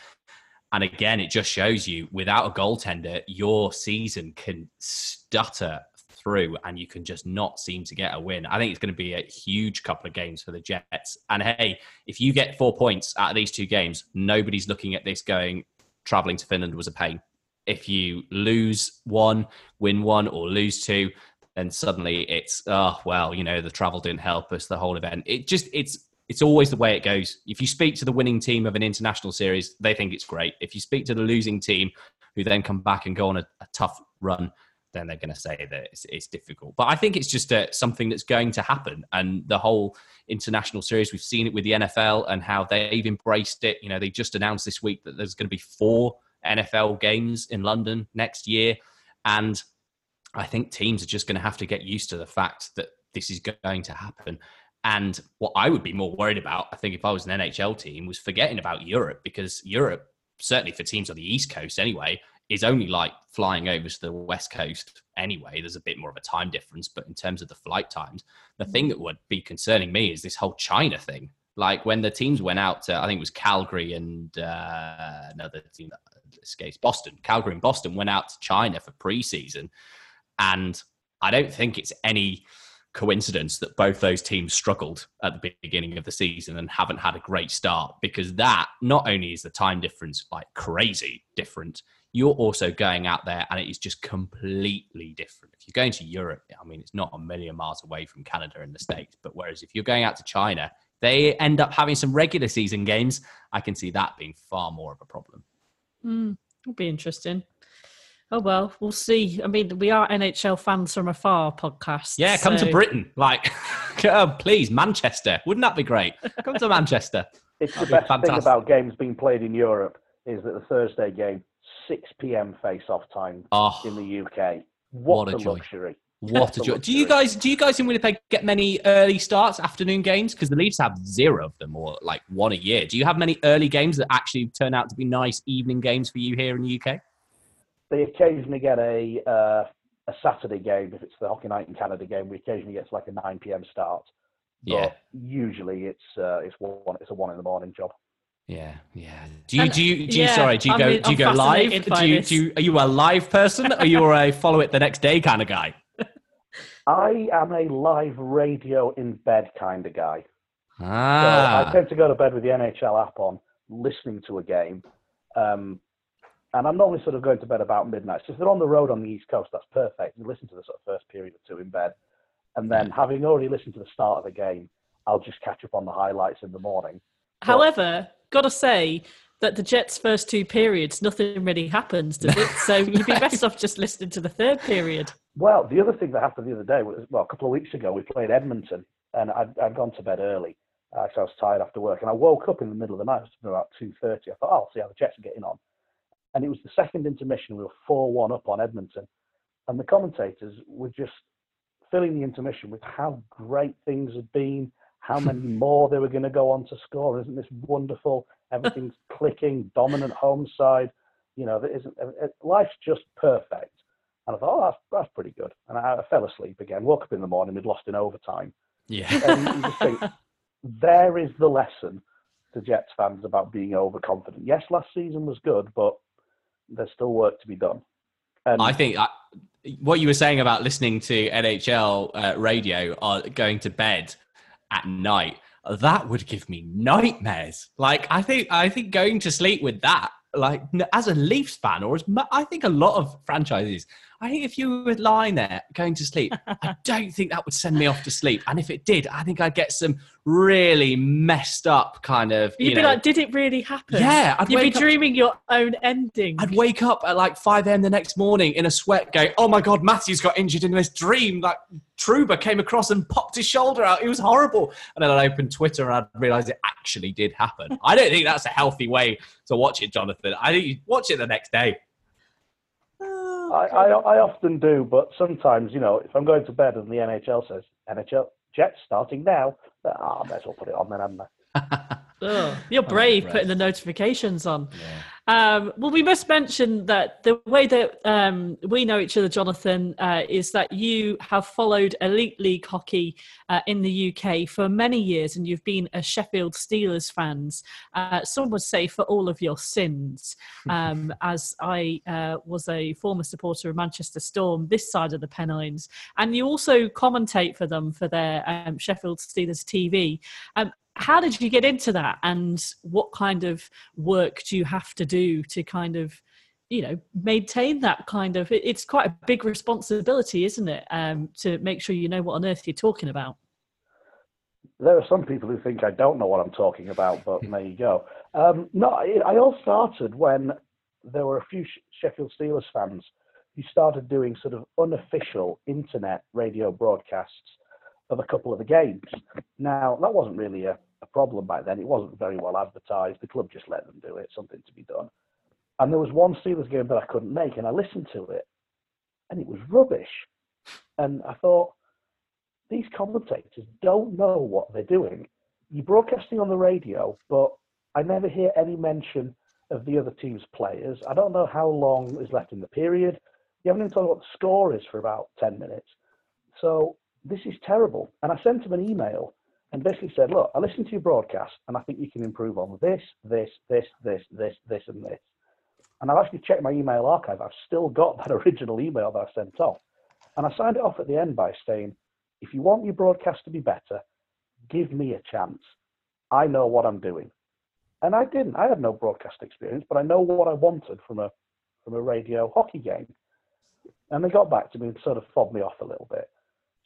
And again, it just shows you without a goaltender, your season can stutter through and you can just not seem to get a win. I think it's going to be a huge couple of games for the Jets. And hey, if you get four points out of these two games, nobody's looking at this going, traveling to Finland was a pain. If you lose one, win one, or lose two, then suddenly it's, oh, well, you know, the travel didn't help us, the whole event. It just, it's, it's always the way it goes. If you speak to the winning team of an international series, they think it's great. If you speak to the losing team, who then come back and go on a, a tough run, then they're going to say that it's, it's, difficult. But I think it's just uh, something that's going to happen. And the whole international series, we've seen it with the NFL and how they've embraced it. You know, they just announced this week that there's going to be four NFL games in London next year. And I think teams are just going to have to get used to the fact that this is going to happen. And what I would be more worried about, I think, if I was an NHL team, was forgetting about Europe because Europe, certainly for teams on the East Coast anyway, is only like flying over to the West Coast anyway. There's a bit more of a time difference, but in terms of the flight times, the thing that would be concerning me is this whole China thing. Like when the teams went out to, I think it was Calgary and uh, another team that escapes Boston. Calgary and Boston went out to China for preseason. And I don't think it's any coincidence that both those teams struggled at the beginning of the season and haven't had a great start because that not only is the time difference like crazy different you're also going out there and it is just completely different if you're going to europe i mean it's not a million miles away from canada and the states but whereas if you're going out to china they end up having some regular season games i can see that being far more of a problem
mm, it'll be interesting Oh well, we'll see. I mean, we are NHL fans from afar podcast.
Yeah, come so... to Britain. Like, oh, please, Manchester. Wouldn't that be great? Come to Manchester.
It's the best thing about games being played in Europe is that the Thursday game, 6 p.m. face-off time oh, in the UK. What, what a, a luxury!
What a joy! Do you guys do you guys in Winnipeg get many early starts, afternoon games? Because the Leafs have zero of them, or like one a year. Do you have many early games that actually turn out to be nice evening games for you here in the UK?
They occasionally get a uh, a Saturday game if it's the Hockey Night in Canada game. We occasionally get like a nine pm start.
Yeah.
But usually it's uh, it's one it's a one in the morning job.
Yeah, yeah. Do you
And-
do you do you
yeah,
sorry? Do you
I
go
mean,
do you
I'm
go live? Do you, do you are you a live person or are you are a follow it the next day kind of guy?
I am a live radio in bed kind of guy. So
Ah,
I tend to go to bed with the NHL app on, listening to a game. Um, and I'm normally sort of going to bed about midnight. So if they're on the road on the East Coast, that's perfect. You listen to the sort of first period or two in bed. And then having already listened to the start of the game, I'll just catch up on the highlights in the morning.
However, gotta say that the Jets' first two periods, nothing really happens, does it? So you'd be best off just listening to the third period.
Well, the other thing that happened the other day was, well, a couple of weeks ago, we played Edmonton, and I'd, I'd gone to bed early, uh, I was tired after work, and I woke up in the middle of the night, it was about two thirty. I thought, oh, I'll see how the Jets are getting on, and it was the second intermission. We were four-one up on Edmonton, and the commentators were just filling the intermission with how great things had been, how many more they were going to go on to score. Isn't this wonderful? Everything's clicking, dominant home side. You know, there isn't, uh, life's just perfect. And I thought, oh, that's, that's pretty good. And I, I fell asleep again, woke up in the morning, we'd lost in overtime.
yeah.
And you just think, there is the lesson to Jets fans about being overconfident. Yes, last season was good, but there's still work to be done. And
I think I, what you were saying about listening to NHL uh, radio or going to bed at night that would give me nightmares. Like I think I think going to sleep with that, like as a Leafs fan, or as I think a lot of franchises, I think if you were lying there going to sleep, I don't think that would send me off to sleep. And if it did, I think I'd get some really messed up kind of.
You'd
you
be
know,
like, did it really happen?
Yeah, I'd
You'd be
up-
dreaming your own ending.
I'd wake up at like 5 a.m. the next morning in a sweat going, oh my God, Matthew's got injured in this dream. Like Trouba came across and popped his shoulder out. It was horrible. And then I'd open Twitter and I'd realize it actually did happen. I don't think that's a healthy way to watch it, Jonathan. I think you watch it the next day.
I, I, I often do, but sometimes, you know, if I'm going to bed and the NHL says NHL Jets starting now, ah, I may as well put it on then, hadn't I?
Ugh, you're brave
right.
putting the notifications on. Um, well, we must mention that the way that um, we know each other, Jonathan, uh, is that you have followed Elite League hockey uh, in the UK for many years, and you've been a Sheffield Steelers fans. Uh, some would say for all of your sins, um, as I uh, was a former supporter of Manchester Storm this side of the Pennines, and you also commentate for them for their um, Sheffield Steelers TV. How did you get into that and what kind of work do you have to do to kind of you know maintain that kind of it- it's quite a big responsibility isn't it um, to make sure you know what on earth you're talking about
There are some people who think I don't know what I'm talking about, but there you go. Um, no, I all started when there were a few Sheffield Steelers fans who started doing sort of unofficial internet radio broadcasts of a couple of the games. Now, that wasn't really a, a problem back then. It wasn't very well advertised. The club just let them do it, something to be done. And there was one Steelers game that I couldn't make, and I listened to it, and it was rubbish. And I thought, these commentators don't know what they're doing. You're broadcasting on the radio, but I never hear any mention of the other team's players. I don't know how long is left in the period. You haven't even told me what the score is for about 10 minutes. So this is terrible. And I sent him an email and basically said, look, I listened to your broadcast and I think you can improve on this, this, this, this, this, this, and this. And I've actually checked my email archive. I've still got that original email that I sent off. And I signed it off at the end by saying, if you want your broadcast to be better, give me a chance. I know what I'm doing. And I didn't. I had no broadcast experience, but I know what I wanted from a from a radio hockey game. And they got back to me and sort of fobbed me off a little bit.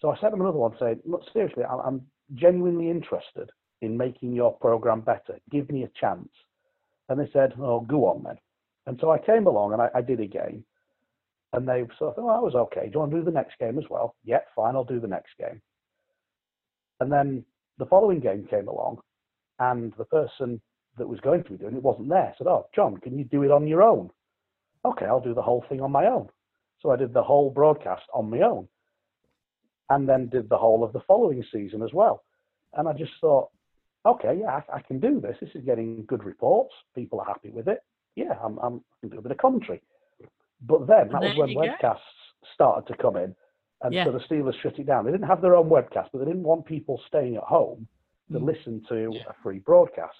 So I sent them another one saying, look, seriously, I'm, I'm genuinely interested in making your program better. Give me a chance. And they said, oh, go on then. And so I came along and I, I did a game. And they sort of oh, that was okay. Do you want to do the next game as well? Yeah, fine, I'll do the next game. And then the following game came along, and the person that was going to be doing it wasn't there. Said, oh, John, can you do it on your own? Okay, I'll do the whole thing on my own. So I did the whole broadcast on my own. And then did the whole of the following season as well. And I just thought, okay, yeah, I, I can do this. This is getting good reports. People are happy with it. Yeah, I'm, I'm I can do a bit of commentary. But then that was when
you go.
webcasts started to come in, and
Yeah.
so the Steelers shut it down. They didn't have their own webcast, but they didn't want people staying at home to
Mm.
listen to a free broadcast.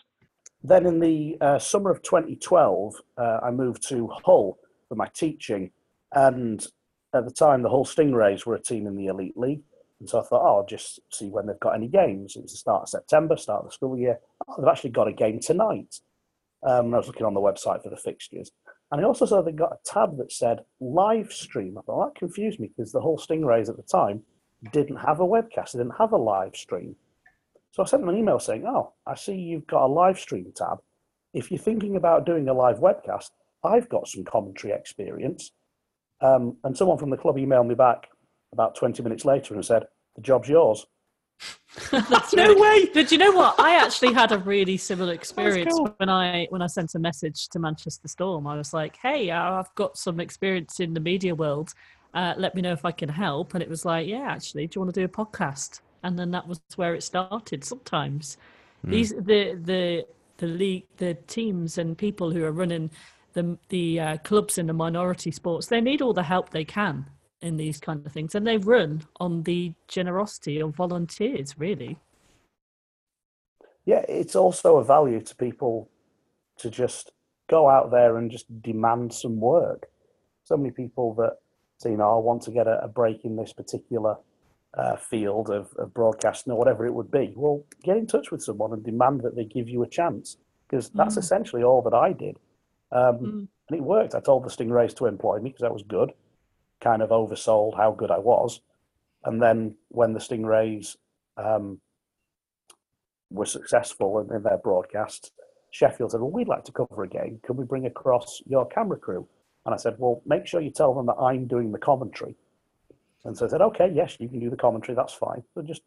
Then in the uh, summer of 2012, uh, I moved to Hull for my teaching, and at the time, the Hull Stingrays were a team in the Elite League. And so I thought, oh, I'll just see when they've got any games. It was the start of September, start of the school year. Oh, they've actually got a game tonight. Um, I was looking on the website for the fixtures. And I also saw they got a tab that said live stream. I thought that confused me because the Hull Stingrays at the time didn't have a webcast, they didn't have a live stream. So I sent them an email saying, oh, I see you've got a live stream tab. If you're thinking about doing a live webcast, I've got some commentary experience. Um, and someone from the club emailed me back about 20 minutes later and said, the job's yours.
That's
No
really-
way.
But you know what? I actually had a really similar experience
cool.
when I when I sent a message to Manchester Storm. I was like, "Hey, I've got some experience in the media world. Uh, let me know if I can help." And it was like, "Yeah, actually, do you want to do a podcast?" And then that was where it started. Sometimes these the the the league, the teams and people who are running the the uh, clubs in the minority sports, they need all the help they can in these kind of things, and they run on the generosity of volunteers, really.
Yeah, it's also a value to people to just go out there and just demand some work. So many people that say, you know, I want to get a, a break in this particular uh, field of, of broadcasting or whatever it would be. Well, get in touch with someone and demand that they give you a chance because that's essentially all that I did. Um,
Mm.
And it worked. I told the Stingrays to employ me because that was good, kind of oversold how good I was. And then when the Stingrays um, were successful in, in their broadcast, Sheffield said, Well, we'd like to cover a game. Can we bring across your camera crew? And I said, Well, make sure you tell them that I'm doing the commentary. And so I said, Okay, yes, you can do the commentary. That's fine. So just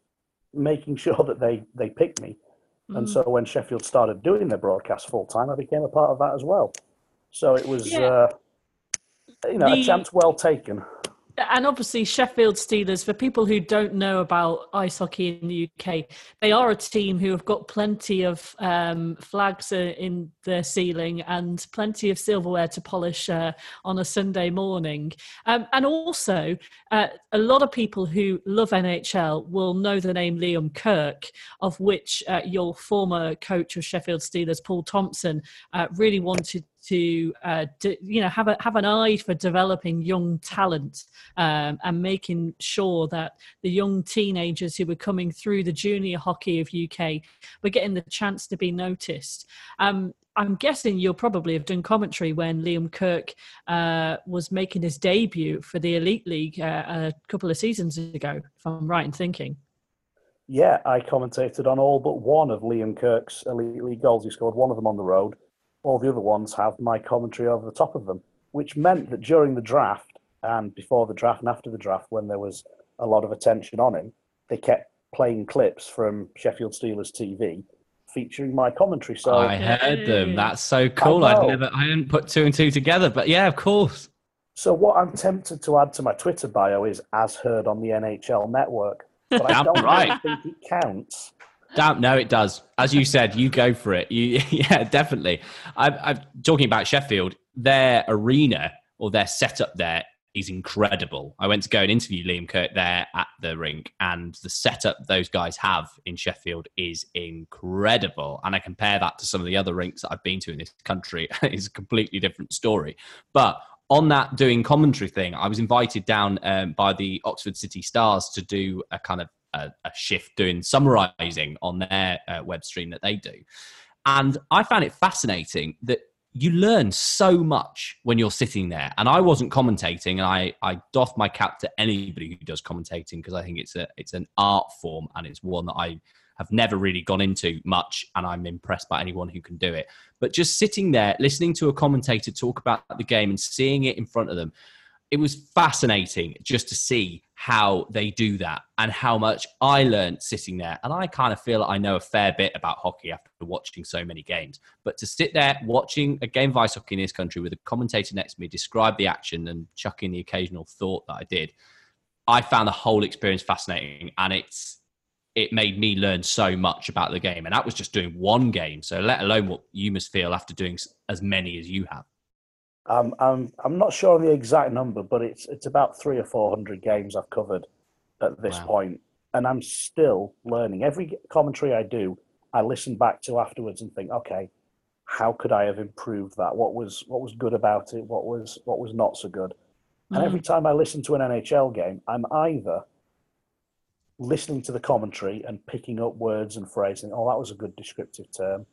making sure that they, they pick me. And
Mm.
so when Sheffield started doing their broadcast full time, I became a part of that as well. So it was,
Yeah.
uh, you know,
The-
a chance well taken.
and obviously Sheffield Steelers, for people who don't know about ice hockey in the UK, they are a team who have got plenty of um, flags uh, in their ceiling and plenty of silverware to polish uh, on a Sunday morning. Um, and also, uh, a lot of people who love NHL will know the name Liam Kirk, of which uh, your former coach of Sheffield Steelers, Paul Thompson, uh, really wanted to uh, d- you know have a have an eye for developing young talent um, and making sure that the young teenagers who were coming through the junior hockey of UK were getting the chance to be noticed. Um, I'm guessing you'll probably have done commentary when Liam Kirk uh, was making his debut for the Elite League uh, a couple of seasons ago, if I'm right in thinking.
Yeah, I commentated on all but one of Liam Kirk's Elite League goals. He scored one of them on the road. All the other ones have my commentary over the top of them, which meant that during the draft and before the draft and after the draft, when there was a lot of attention on him, they kept playing clips from Sheffield Steelers TV featuring my commentary. So
I heard them. That's so cool.
I
I'd never, I didn't put two and two together, but yeah, of course.
So what I'm tempted to add to my Twitter bio is as heard on the NHL network. But I don't
right.
really think it counts.
Damn, no, it does. As you said, you go for it. You, yeah, definitely. I'm, I'm talking about Sheffield. Their arena or their setup there is incredible. I went to go and interview Liam Kirk there at the rink, and the setup those guys have in Sheffield is incredible. And I compare that to some of the other rinks that I've been to in this country. it's a completely different story. But on that doing commentary thing, I was invited down um, by the Oxford City Stars to do a kind of a, a shift doing summarizing on their uh, web stream that they do. And I found it fascinating that you learn so much when you're sitting there. And I wasn't commentating, and I, I doff my cap to anybody who does commentating because I think it's a it's an art form and it's one that I have never really gone into much, and I'm impressed by anyone who can do it. But just sitting there, listening to a commentator talk about the game and seeing it in front of them, it was fascinating just to see how they do that and how much I learned sitting there. And I kind of feel I know a fair bit about hockey after watching so many games. But to sit there watching a game of ice hockey in this country with a commentator next to me describe the action and chuck in the occasional thought that I did, I found the whole experience fascinating, and it's it made me learn so much about the game, and that was just doing one game. So let alone what you must feel after doing as many as you have.
Um, I'm I'm not sure on the exact number, but it's it's about three or four hundred games I've covered at this wow. point, and I'm still learning. Every commentary I do, I listen back to afterwards and think, okay, how could I have improved that? What was what was good about it? What was what was not so good? And every mm. time I listen to an NHL game, I'm either listening to the commentary and picking up words and phrasing. Oh, that was a good descriptive term.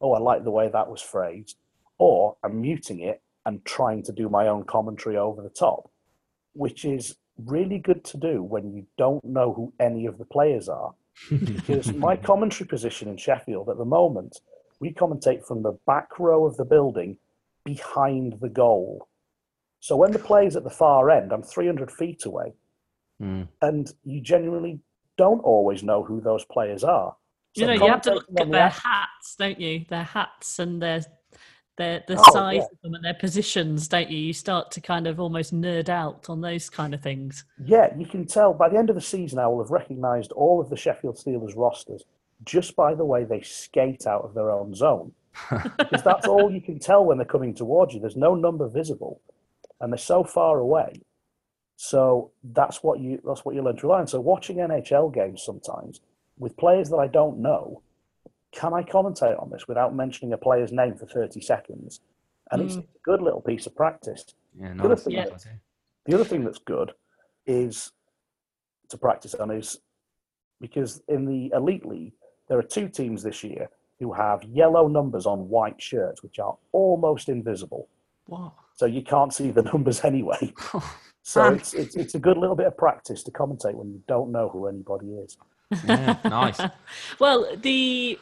Oh, I like the way that was phrased. Or I'm muting it and trying to do my own commentary over the top, which is really good to do when you don't know who any of the players are. because my commentary position in Sheffield at the moment, we commentate from the back row of the building behind the goal. So when the play's at the far end, I'm 300 feet away. Mm. And you genuinely don't always know who those players are.
So you know, you have to look at their hats, don't you? Their hats and their their the oh, size yeah. of them and their positions, don't you? You start to kind of almost nerd out on those kind of things.
Yeah, you can tell by the end of the season, I will have recognised all of the Sheffield Steelers rosters just by the way they skate out of their own zone. because that's all you can tell when they're coming towards you. There's no number visible, and they're so far away so that's what you that's what you learn to rely on. So watching NHL games sometimes with players that I don't know, can I commentate on this without mentioning a player's name for 30 seconds? And mm. it's a good little piece of practice.
Yeah, nice. the, other
yeah. That, the other thing that's good is to practice on is because in the elite league there are two teams this year who have yellow numbers on white shirts which are almost invisible.
Wow.
So you can't see the numbers anyway. So um, it's, it's it's a good little bit of practice to commentate when you don't know who anybody is.
Yeah, nice.
well, the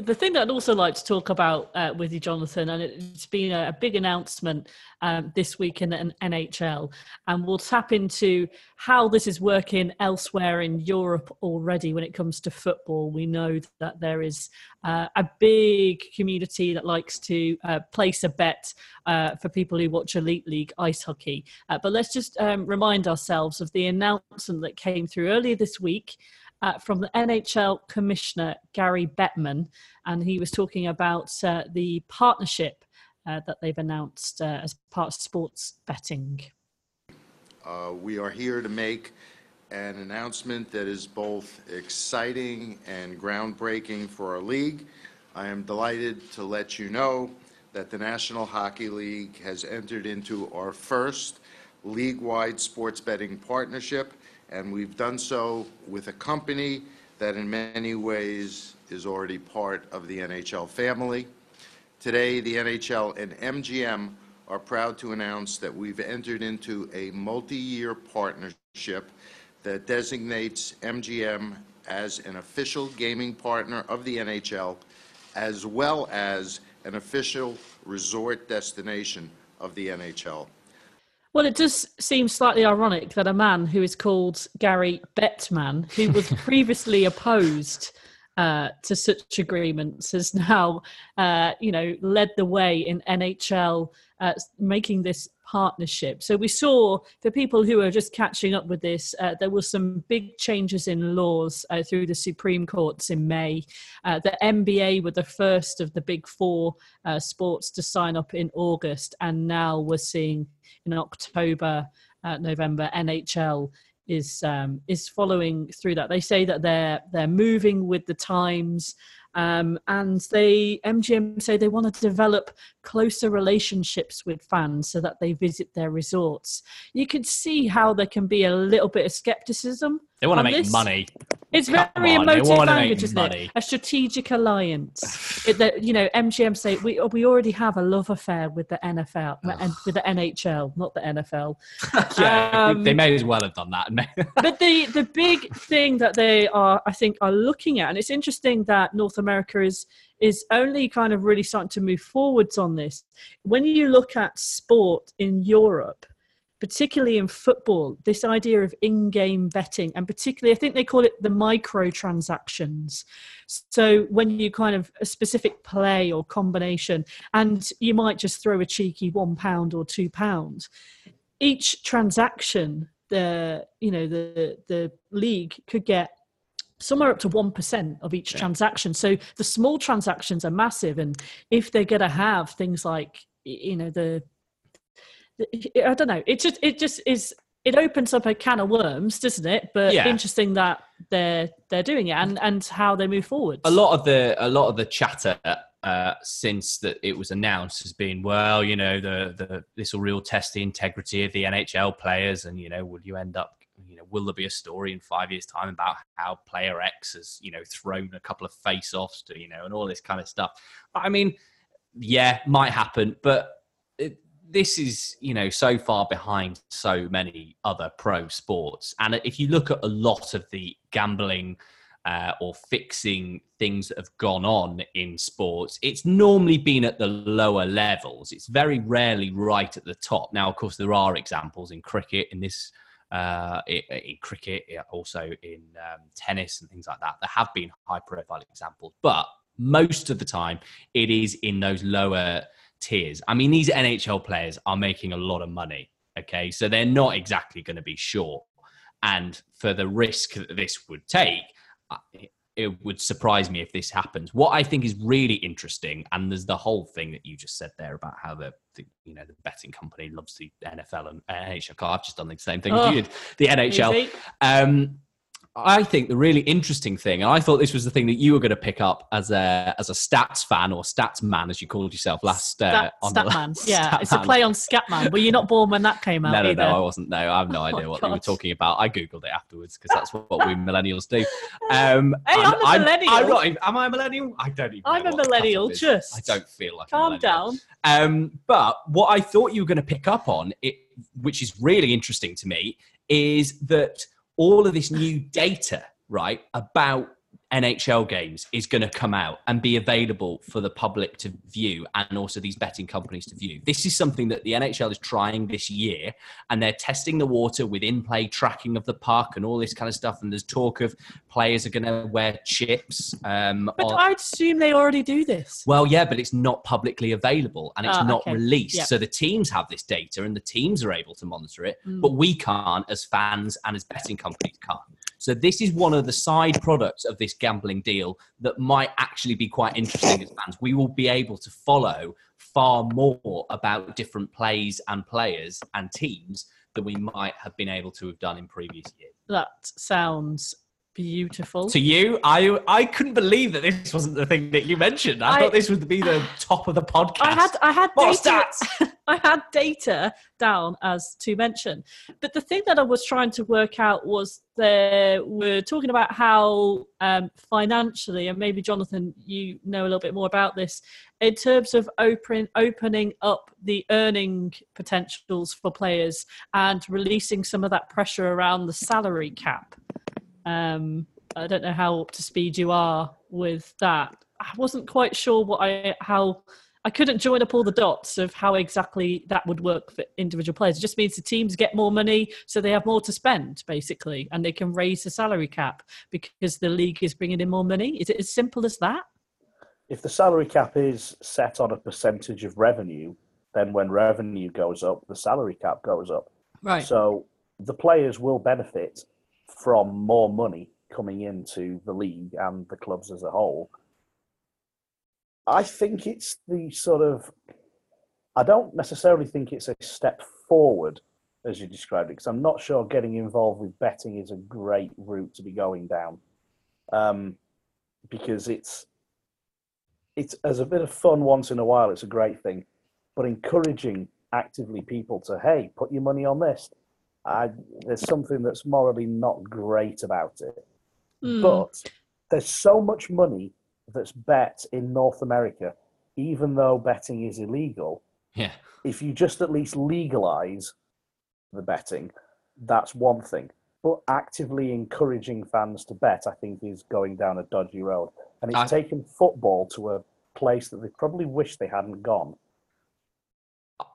the thing that I'd also like to talk about uh, with you, Jonathan, and it's been a, a big announcement um, this week in the NHL, and we'll tap into how this is working elsewhere in Europe already when it comes to football. We know that there is uh, a big community that likes to uh, place a bet uh, for people who watch Elite League ice hockey. Uh, but let's just um, remind ourselves of the announcement that came through earlier this week uh, from the NHL Commissioner Gary Bettman, and he was talking about uh, the partnership uh, that they've announced uh, as part of sports betting.
Uh, we are here to make an announcement that is both exciting and groundbreaking for our league. I am delighted to let you know that the National Hockey League has entered into our first league-wide sports betting partnership and we've done so with a company that in many ways is already part of the NHL family. Today, the NHL and MGM are proud to announce that we've entered into a multi-year partnership that designates MGM as an official gaming partner of the NHL, as well as an official resort destination of the NHL.
Well, it does seem slightly ironic that a man who is called Gary Bettman, who was previously opposed uh, to such agreements, has now, uh, you know, led the way in NHL uh, making this partnership. So we saw for people who are just catching up with this, uh, there were some big changes in laws uh, through the Supreme Courts in May. Uh, the NBA were the first of the big four sports to sign up in August, and now we're seeing in October, uh, November, NHL is um, is following through that. They say that they're they're moving with the times. Um, and they MGM say they want to develop closer relationships with fans so that they visit their resorts. You can see how there can be a little bit of skepticism.
They want to make this. money.
It's Come very on, emotive language, isn't money. it? A strategic alliance. it, the, you know, MGM say we we already have a love affair with the NFL and with the NHL, not the NFL.
yeah, um, they may as well have done that.
but the the big thing that they are, I think, are looking at, and it's interesting that North America is is only kind of really starting to move forwards on this. When you look at sport in Europe, particularly in football, this idea of in game betting, and particularly, I think they call it the micro transactions. So, when you kind of a specific play or combination, and you might just throw a cheeky one pound or two pounds, each transaction the you know the the league could get somewhere up to 1% of each
Yeah.
transaction so the small transactions are massive and if they're going to have things like you know the i don't know it just it just is it opens up a can of worms doesn't it but
Yeah.
interesting that they're they're doing it and and how they move forward
a lot of the a lot of the chatter uh, since that it was announced has been well, you know, the the this will real test the integrity of the NHL players, and you know, will you end up, you know, will there be a story in five years' time about how player X has, you know, thrown a couple of face-offs to, you know, and all this kind of stuff? I mean, yeah, might happen, but this is, you know, so far behind so many other pro sports, and if you look at a lot of the gambling uh, or fixing things that have gone on in sports, it's normally been at the lower levels. It's very rarely right at the top. Now, of course, there are examples in cricket, in this, uh, in, cricket, also in um, tennis and things like that. There have been high profile examples, but most of the time, it is in those lower tiers. I mean, these NHL players are making a lot of money. Okay, so they're not exactly going to be short. And for the risk that this would take, it would surprise me if this happens. What I think is really interesting, and there's the whole thing that you just said there about how the, the you know the betting company loves the NFL and NHL. I've just done the same thing
Oh,
as you did. The NHL. Um, I think the really interesting thing, and I thought this was the thing that you were going to pick up as a as a stats fan or stats man, as you called yourself last. Uh,
Stat,
on the
Statman. Yeah,
Stat
it's a play on Scatman. Were you not born when that came out?
No, no,
either?
no, I wasn't. No, I have no idea
Oh,
what they were talking about. I googled it afterwards because that's what, what we millennials do. Um,
Hey, I'm a millennial.
I'm not, am I a millennial? I don't even.
I'm a millennial, just.
I don't feel like.
Calm down.
Um, but what I thought you were going to pick up on, it, which is really interesting to me, is that all of this new data, right, about NHL games is going to come out and be available for the public to view and also these betting companies to view. This is something that the NHL is trying this year and they're testing the water with in play tracking of the puck and all this kind of stuff. And there's talk of players are going to wear chips. Um,
But
on-
I'd assume they already do this.
well, yeah, but it's not publicly available and it's
Ah,
not
okay.
released.
Yep.
So the teams have this data and the teams are able to monitor it,
Mm.
but we can't as fans and as betting companies can't. So this is one of the side products of this gambling deal that might actually be quite interesting as fans. We will be able to follow far more about different plays and players and teams than we might have been able to have done in previous years.
That sounds beautiful.
To you, I I couldn't believe that this wasn't the thing that you mentioned. I,
I-
thought this would be the top of the podcast.
I had I had
More
data,
stats.
I had data down as to mention, but the thing that I was trying to work out was there we're talking about how um, financially, and maybe Jonathan, you know a little bit more about this in terms of open opening up the earning potentials for players and releasing some of that pressure around the salary cap. Um, I don't know how up to speed you are with that. I wasn't quite sure what I how I couldn't join up all the dots of how exactly that would work for individual players. It just means the teams get more money, so they have more to spend, basically, and they can raise the salary cap because the league is bringing in more money. Is it as simple as that?
If the salary cap is set on a percentage of revenue, then when revenue goes up, the salary cap goes up.
Right.
So the players will benefit from more money coming into the league and the clubs as a whole. I think it's the sort of. I don't necessarily think it's a step forward, as you described it, because I'm not sure getting involved with betting is a great route to be going down. Um, because it's it's as a bit of fun once in a while, it's a great thing, but encouraging actively people to hey, put your money on this. I, there's something that's morally not great about it.
Hmm.
But there's so much money that's bet in North America, even though betting is illegal.
Yeah.
If you just at least legalize the betting, that's one thing. But actively encouraging fans to bet, I think, is going down a dodgy road. And it's
I-
taken football to a place that they probably wish they hadn't gone.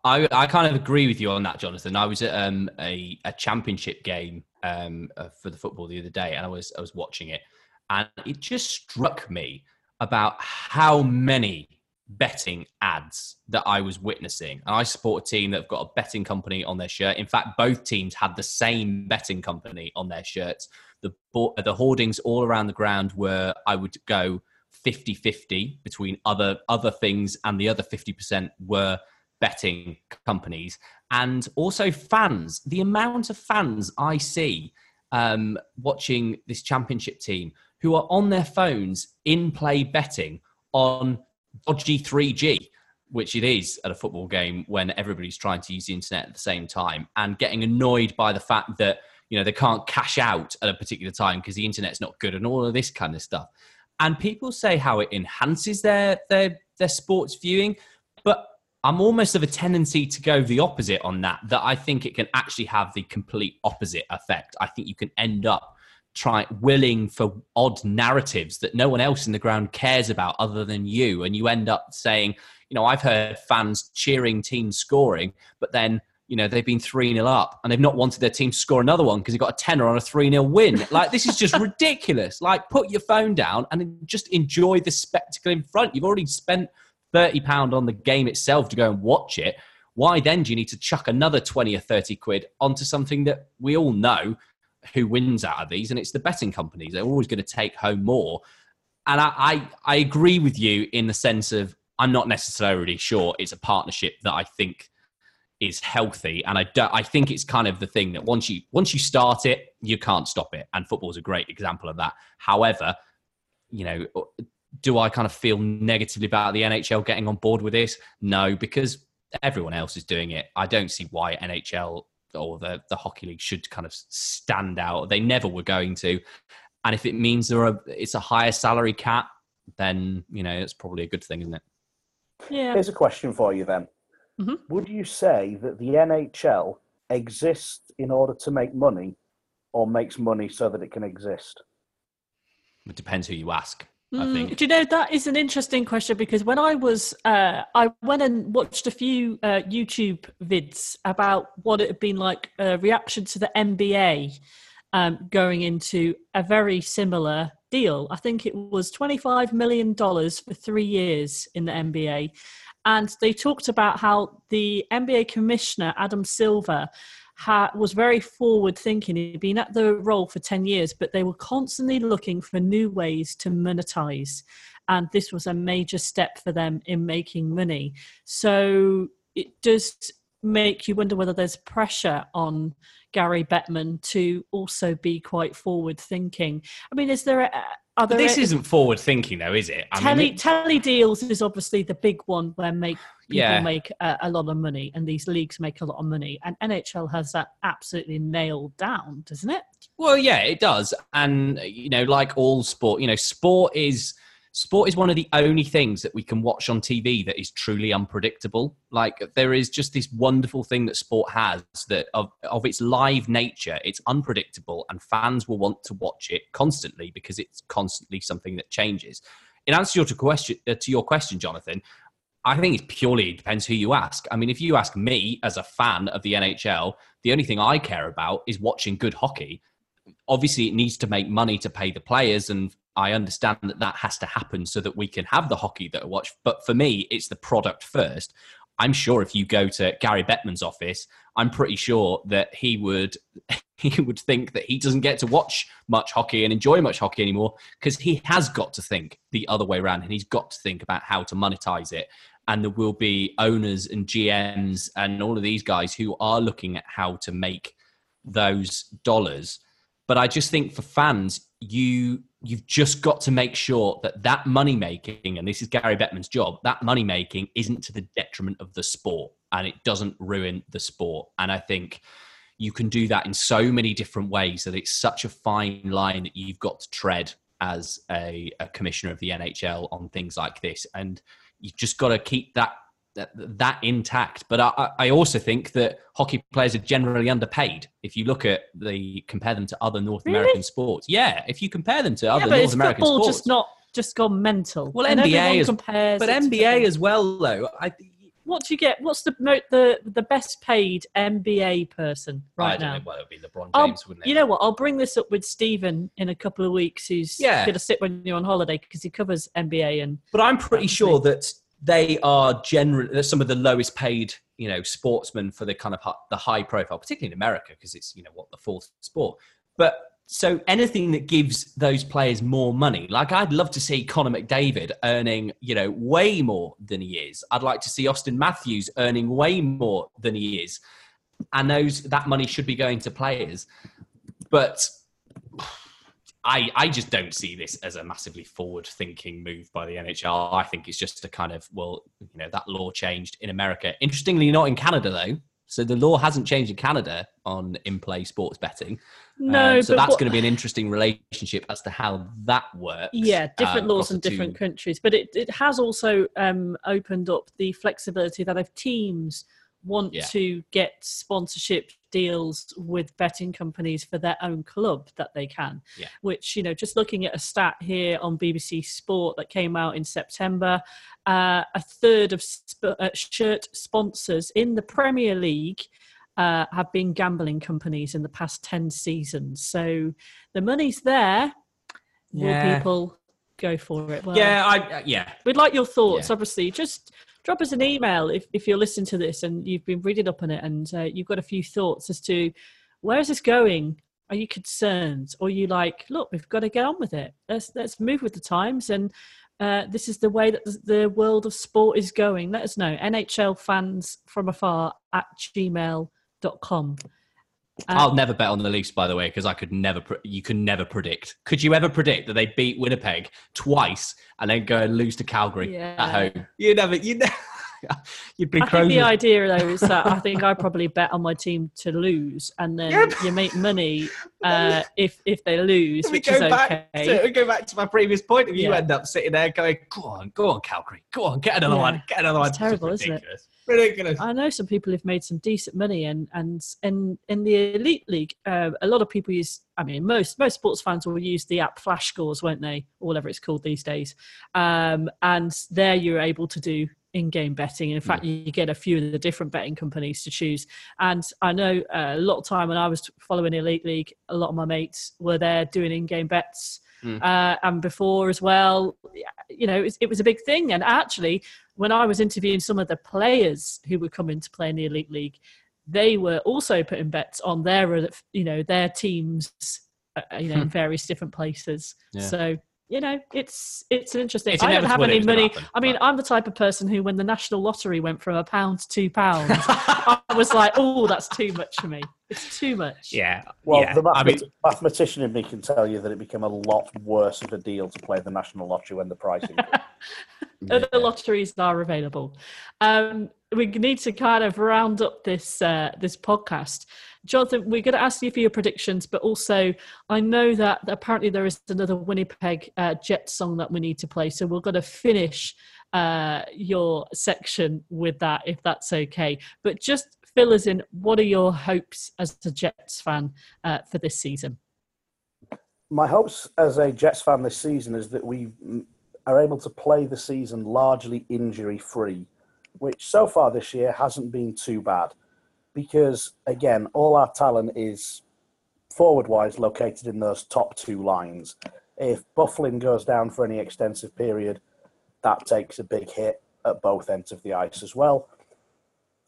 I, I kind of agree with you on that, Jonathan. I was at um, a, a championship game um, for the football the other day, and I was I was watching it, and it just struck me about how many betting ads that I was witnessing. And I support a team that have got a betting company on their shirt. In fact, both teams had the same betting company on their shirts. The, the hoardings all around the ground were, I would go 50 50 between other, other things, and the other 50% were betting companies. And also fans. The amount of fans I see um, watching this championship team who are on their phones in play betting on dodgy 3G, which it is at a football game when everybody's trying to use the internet at the same time, and getting annoyed by the fact that you know they can't cash out at a particular time because the internet's not good and all of this kind of stuff. And people say how it enhances their their their sports viewing, I'm almost of a tendency to go the opposite on that. That I think it can actually have the complete opposite effect. I think you can end up try willing for odd narratives that no one else in the ground cares about other than you and you end up saying you know i've heard fans cheering teams scoring but then you know they've been 3-0 up and they've not wanted their team to score another one because they got a tenner on a 3-0 win like this is just ridiculous like put your phone down and just enjoy the spectacle in front you've already spent 30 pound on the game itself to go and watch it why then do you need to chuck another 20 or 30 quid onto something that we all know who wins out of these, and it's the betting companies. They're always going to take home more. And I, I, I agree with you in the sense of I'm not necessarily sure it's a partnership that I think is healthy, and I I think it's kind of the thing that once you once you start it, you can't stop it. And football is a great example of that. However, you know, do I kind of feel negatively about the NHL getting on board with this? No, because everyone else is doing it. I don't see why NHL or the, the hockey league should kind of stand out. They never were going to. And if it means there are it's a higher salary cap, then you know it's probably a good thing, isn't it?
Yeah.
Here's a question for you then.
Mm-hmm.
Would you say that the NHL exists in order to make money or makes money so that it can exist?
It depends who you ask. I
Mm,
think.
Do you know that is an interesting question because when I was, uh, I went and watched a few uh, YouTube vids about what it had been like a reaction to the NBA um, going into a very similar deal. I think it was $25 million for three years in the NBA. And they talked about how the NBA commissioner, Adam Silver, was very forward thinking. He'd been at the role for 10 years, but they were constantly looking for new ways to monetize. And this was a major step for them in making money. So it does make you wonder whether there's pressure on Gary Bettman to also be quite forward thinking. I mean, is there a, are there
this
a-
isn't forward thinking, though, is it? I
Tele,
mean, it-
tele deals is obviously the big one where make people
Yeah.
make a, a lot of money and these leagues make a lot of money and NHL has that absolutely nailed down, doesn't it?
Well, yeah, it does, and you know, like all sport, you know, sport is sport is one of the only things that we can watch on TV that is truly unpredictable. Like there is just this wonderful thing that sport has that of of its live nature, it's unpredictable, and fans will want to watch it constantly because it's constantly something that changes. In answer to your question, uh, to your question, Jonathan, I think it's purely it depends who you ask. I mean, if you ask me as a fan of the NHL, the only thing I care about is watching good hockey. Obviously, it needs to make money to pay the players, and I understand that that has to happen so that we can have the hockey that I watch. But for me, it's the product first. I'm sure if you go to Gary Bettman's office, I'm pretty sure that he would he would think that he doesn't get to watch much hockey and enjoy much hockey anymore because he has got to think the other way around and he's got to think about how to monetize it and there will be owners and GMs and all of these guys who are looking at how to make those dollars. But I just think for fans, you you've just got to make sure that that money making, and this is Gary Bettman's job, that money making isn't to the detriment of the sport and it doesn't ruin the sport. And I think you can do that in so many different ways that it's such a fine line that you've got to tread as a, a commissioner of the NHL on things like this. And you've just got to keep that that, that intact. But I, I also think that hockey players are generally underpaid. If you look at the compare them to other North
Really?
American sports, yeah. If you compare them to
yeah,
other
but
North American
football
sports,
just not just gone mental.
Well,
And
NBA is-
compares
but NBA as well, though. I
What do you get? What's the the the best paid NBA person
I
right
don't
now?
know. Well, it would be LeBron
I'll-
James, wouldn't it?
You know what? I'll bring this up with Stephen in a couple of weeks, who's
Yeah.
going to sit when you're on holiday because he covers NBA and
But I'm pretty sure that they are generally some of the lowest paid, you know, sportsmen for the kind of the high profile, particularly in America, because it's you know what the fourth sport. But so anything that gives those players more money, like I'd love to see Connor McDavid earning, you know, way more than he is. I'd like to see Auston Matthews earning way more than he is, and those that money should be going to players. But I, I just don't see this as a massively forward thinking move by the NHL. I think it's just a kind of, well, you know, that law changed in America. Interestingly, not in Canada, though. So the law hasn't changed in Canada on in play sports betting.
No,
Um, so that's
what-
going to be an interesting relationship as to how that works.
Yeah, different
um,
laws in
the two-
different countries, but it, it has also um, opened up the flexibility that if teams want
Yeah.
to get sponsorship deals with betting companies for their own club, that they can.
Yeah.
Which you know, just looking at a stat here on BBC Sport that came out in September, uh, a third of sp- uh, shirt sponsors in the Premier League. Uh, have been gambling companies in the past 10 seasons. So the money's there will
Yeah.
people go for it? Well,
Yeah, I, uh, yeah.
we'd like your thoughts.
Yeah.
Obviously, just drop us an email if, if you're listening to this and you've been reading up on it and uh, you've got a few thoughts as to where is this going. Are you concerned, or you like, look, we've got to get on with it. Let's let's move with the times, and uh, this is the way that the- the world of sport is going. Let us know. NHL fans from afar at gmail.com. Uh,
I'll never bet on the Leafs, by the way, because I could never. Pre- you can never predict. Could you ever predict that they beat Winnipeg twice and then go and lose to Calgary
Yeah.
at home? You never. You never. You'd be
I think the idea though is that I think I probably bet on my team to lose, and then
Yeah.
you make money uh, if if they lose, which is
go back.
okay.
To, go back to my previous point. If you
Yeah.
end up sitting there going, "Go on, go on, Calgary, go on, get another
Yeah.
one, get another one."
Terrible, isn't it?
ridiculous.
I know some people who've made some decent money, and and in in the elite league, uh, a lot of people use. I mean, most most sports fans will use the app Flash Scores, won't they, or whatever it's called these days? Um, and there you're able to do in-game betting. In fact, you get a few of the different betting companies to choose. And I know uh, a lot of time when I was following elite league, a lot of my mates were there doing in-game bets.
Mm.
Uh, and before as well, you know, it was, it was a big thing. And actually, when I was interviewing some of the players who were coming to play in the elite league, they were also putting bets on their, uh, you know, their teams, uh, you know, in various different places.
Yeah.
So you know, it's it's an interesting.
It's
I don't have any
it was gonna
money.
happen,
I mean,
but-
I'm the type of person who, when the national lottery went from a pound to two pounds, I was like, "Oh, that's too much for me. It's too much."
yeah.
Well,
yeah.
the
I mean,
mathematician in me can tell you that it became a lot worse of a deal to play the national lottery when the pricing.
other lotteries are available. Um, we need to kind of round up this uh, this podcast. Jonathan, we're going to ask you for your predictions, but also I know that apparently there is another Winnipeg uh, Jet song that we need to play, so we're going to finish uh, your section with that, if that's okay. But just fill us in. What are your hopes as a Jets fan uh, for this season?
My hopes as a Jets fan this season is that we are able to play the season largely injury free, which so far this year hasn't been too bad. Because again, all our talent is forward wise located in those top two lines. If Byfuglien goes down for any extensive period, that takes a big hit at both ends of the ice as well.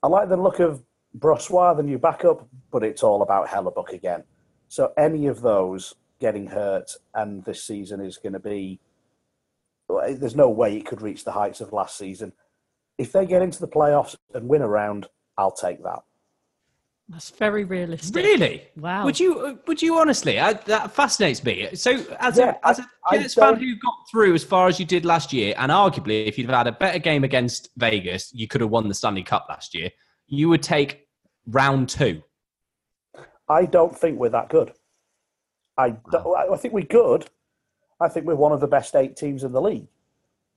I like the look of Brossoit, the new backup, but it's all about Hellebuyck again. So any of those getting hurt, and this season is going to be. There's no way it could reach the heights of last season. If they get into the playoffs and win a round, I'll take that.
That's very realistic.
really?
Wow.
Would you? Uh, would you honestly? I, that fascinates me. So, as
Yeah,
a as a
I- I
Jets fan who got through as far as you did last year, and arguably, if you'd have had a better game against Vegas, you could have won the Stanley Cup last year. You would take round two.
I don't think we're that good. I, don't, I I think we're good. I think we're one of the best eight teams in the league.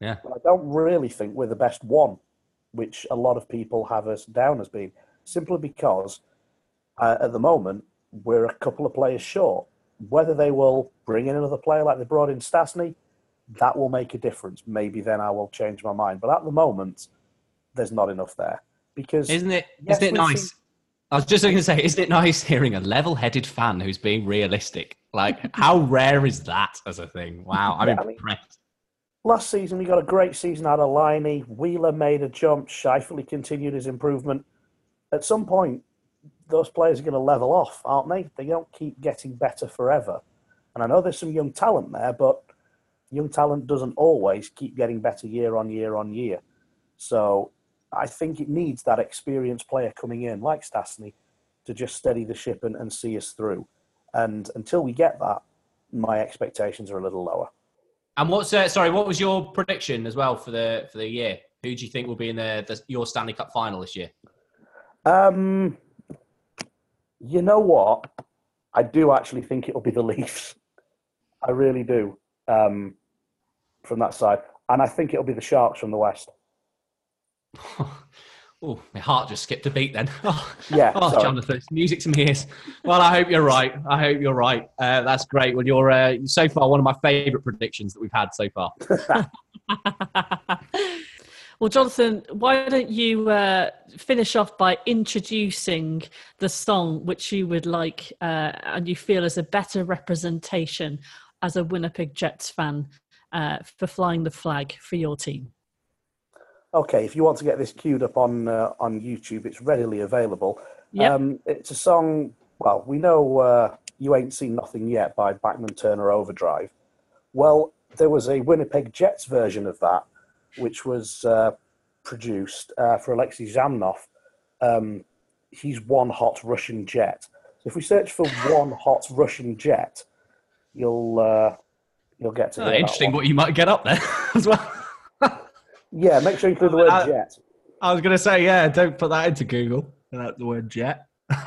Yeah.
But I don't really think we're the best one, which a lot of people have us down as being, simply because uh, at the moment we're a couple of players short. Whether they will bring in another player like they brought in Stastny, that will make a difference. Maybe then I will change my mind. But at the moment, there's not enough there because
Isn't it?
Yes,
not it nice?
seen-
I was just going to say, isn't it nice hearing a level-headed fan who's being realistic? Like, how rare is that as a thing? Wow, I'm
Yeah, I mean-
impressed.
last season we got a great season out of Laine. Wheeler made a jump. Scheifele continued his improvement. At some point, those players are going to level off, aren't they? They don't keep getting better forever. And I know there's some young talent there, but young talent doesn't always keep getting better year on year on year. So I think it needs that experienced player coming in, like Stastny, to just steady the ship and, and see us through. And until we get that, my expectations are a little lower.
And what's uh, sorry? What was your prediction as well for the for the year? Who do you think will be in the, the your Stanley Cup final this year?
Um, you know what? I do actually think it'll be the Leafs. I really do. Um, from that side, and I think it'll be the Sharks from the West.
Oh, my heart just skipped a beat then. Oh,
Yeah,
oh
sorry.
Jonathan, music to my ears. Well, I hope you're right. I hope you're right. Uh, that's great. Well, you're uh, so far one of my favourite predictions that we've had so far.
Well, Jonathan, why don't you uh, finish off by introducing the song which you would like uh, and you feel is a better representation as a Winnipeg Jets fan uh, for flying the flag for your team?
Okay, if you want to get this queued up on uh, on YouTube, it's readily available.
Yep.
Um, it's a song. Well, we know uh, you ain't seen nothing yet by Bachman Turner Overdrive. Well, there was a Winnipeg Jets version of that, which was uh, produced uh, for Alexei Zhamnov. Um, he's one hot Russian jet. So if we search for one hot Russian jet, you'll uh, you'll get to
Oh,
that
interesting what you might get up there as well.
Yeah, make sure you include the word
Uh,
jet.
I was going to say, yeah, don't put that into Google. Uh, the word jet.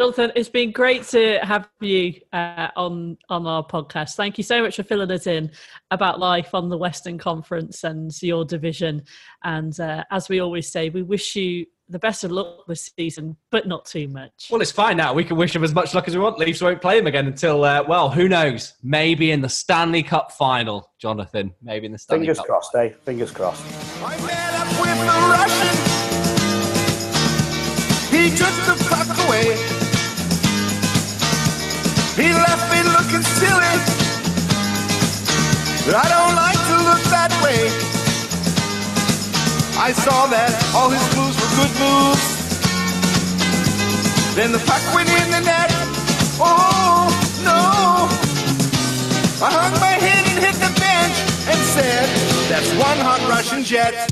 Jonathan, it's been great to have you uh, on on our podcast. Thank you so much for filling us in about life on the Western Conference and your division. And uh, as we always say, we wish you the best of luck this season, but not too much.
Well, it's fine now. We can wish him as much luck as we want. Leafs won't play him again until, uh, well, who knows? Maybe in the Stanley Cup final, Jonathan. Maybe in the Stanley
Fingers
Cup.
Fingers crossed, eh? Fingers crossed.
I met up with the Russian. He took the puck away. He left me looking silly. But I don't like to look that way. I saw that all his moves were good moves. Then the puck went in the net. Oh no! I hung my head and hit the bench and said, That's one hot Russian jet.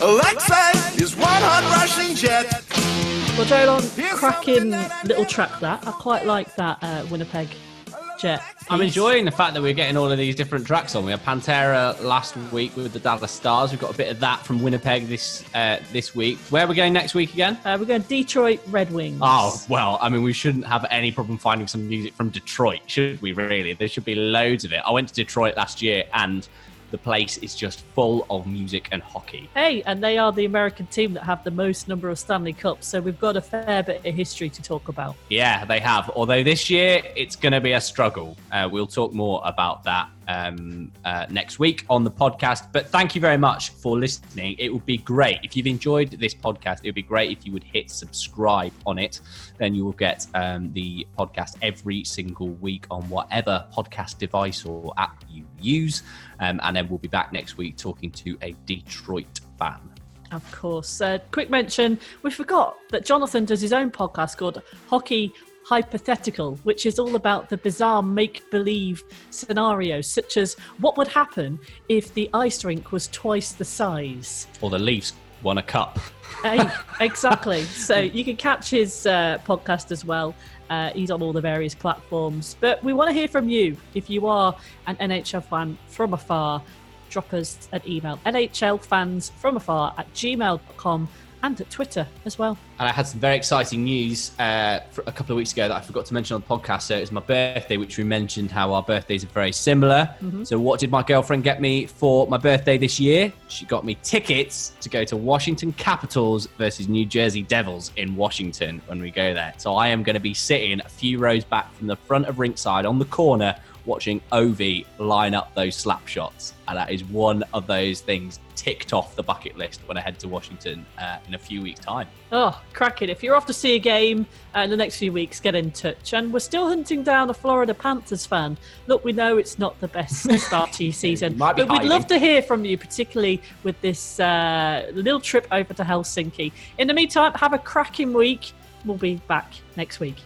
Alexei is one hot Russian jet.
Well, Jolon, cracking little track that. I quite like that uh, Winnipeg Jet.
I'm enjoying the fact that we're getting all of these different tracks on. We had Pantera last week with the Dallas Stars. We've got a bit of that from Winnipeg this uh, this week. Where are we going next week again?
Uh, we're going Detroit Red Wings.
Oh, well, I mean, we shouldn't have any problem finding some music from Detroit, should we, really? There should be loads of it. I went to Detroit last year and the place is just full of music and hockey.
Hey, and they are the American team that have the most number of Stanley Cups, so we've got a fair bit of history to talk about.
Yeah, they have. Although this year it's going to be a struggle. Uh, we'll talk more about that um, uh, next week on the podcast. But thank you very much for listening. It would be great if you've enjoyed this podcast. It would be great if you would hit subscribe on it. Then you will get um, the podcast every single week on whatever podcast device or app you use. Um, and then we'll be back next week talking to a Detroit fan.
Of course. Uh, quick mention we forgot that Jonathan does his own podcast called Hockey Hypothetical, which is all about the bizarre make believe scenarios, such as what would happen if the ice rink was twice the size.
Or the Leafs won a cup.
Hey, exactly. So you can catch his uh, podcast as well. Uh, he's on all the various platforms. But we want to hear from you. If you are an NHL fan from afar, drop us an email nhlfans from afar at gmail.com and at Twitter as well.
And I had some very exciting news uh, for a couple of weeks ago that I forgot to mention on the podcast. So it was my birthday, which we mentioned how our birthdays are very similar. So, what did my girlfriend get me for my birthday this year? She got me tickets to go to Washington Capitals versus New Jersey Devils in Washington when we go there. So, I am going to be sitting a few rows back from the front of Rinkside on the corner watching Ovi line up those slap shots. And that is one of those things ticked off the bucket list when I head to Washington uh, in a few weeks' time.
Oh, cracking. If you're off to see a game uh, in the next few weeks, get in touch. And we're still hunting down a Florida Panthers fan. Look, we know it's not the best start to your season, but we'd love to hear from you, particularly with this uh, little trip over to Helsinki. In the meantime, have a cracking week. We'll be back next week.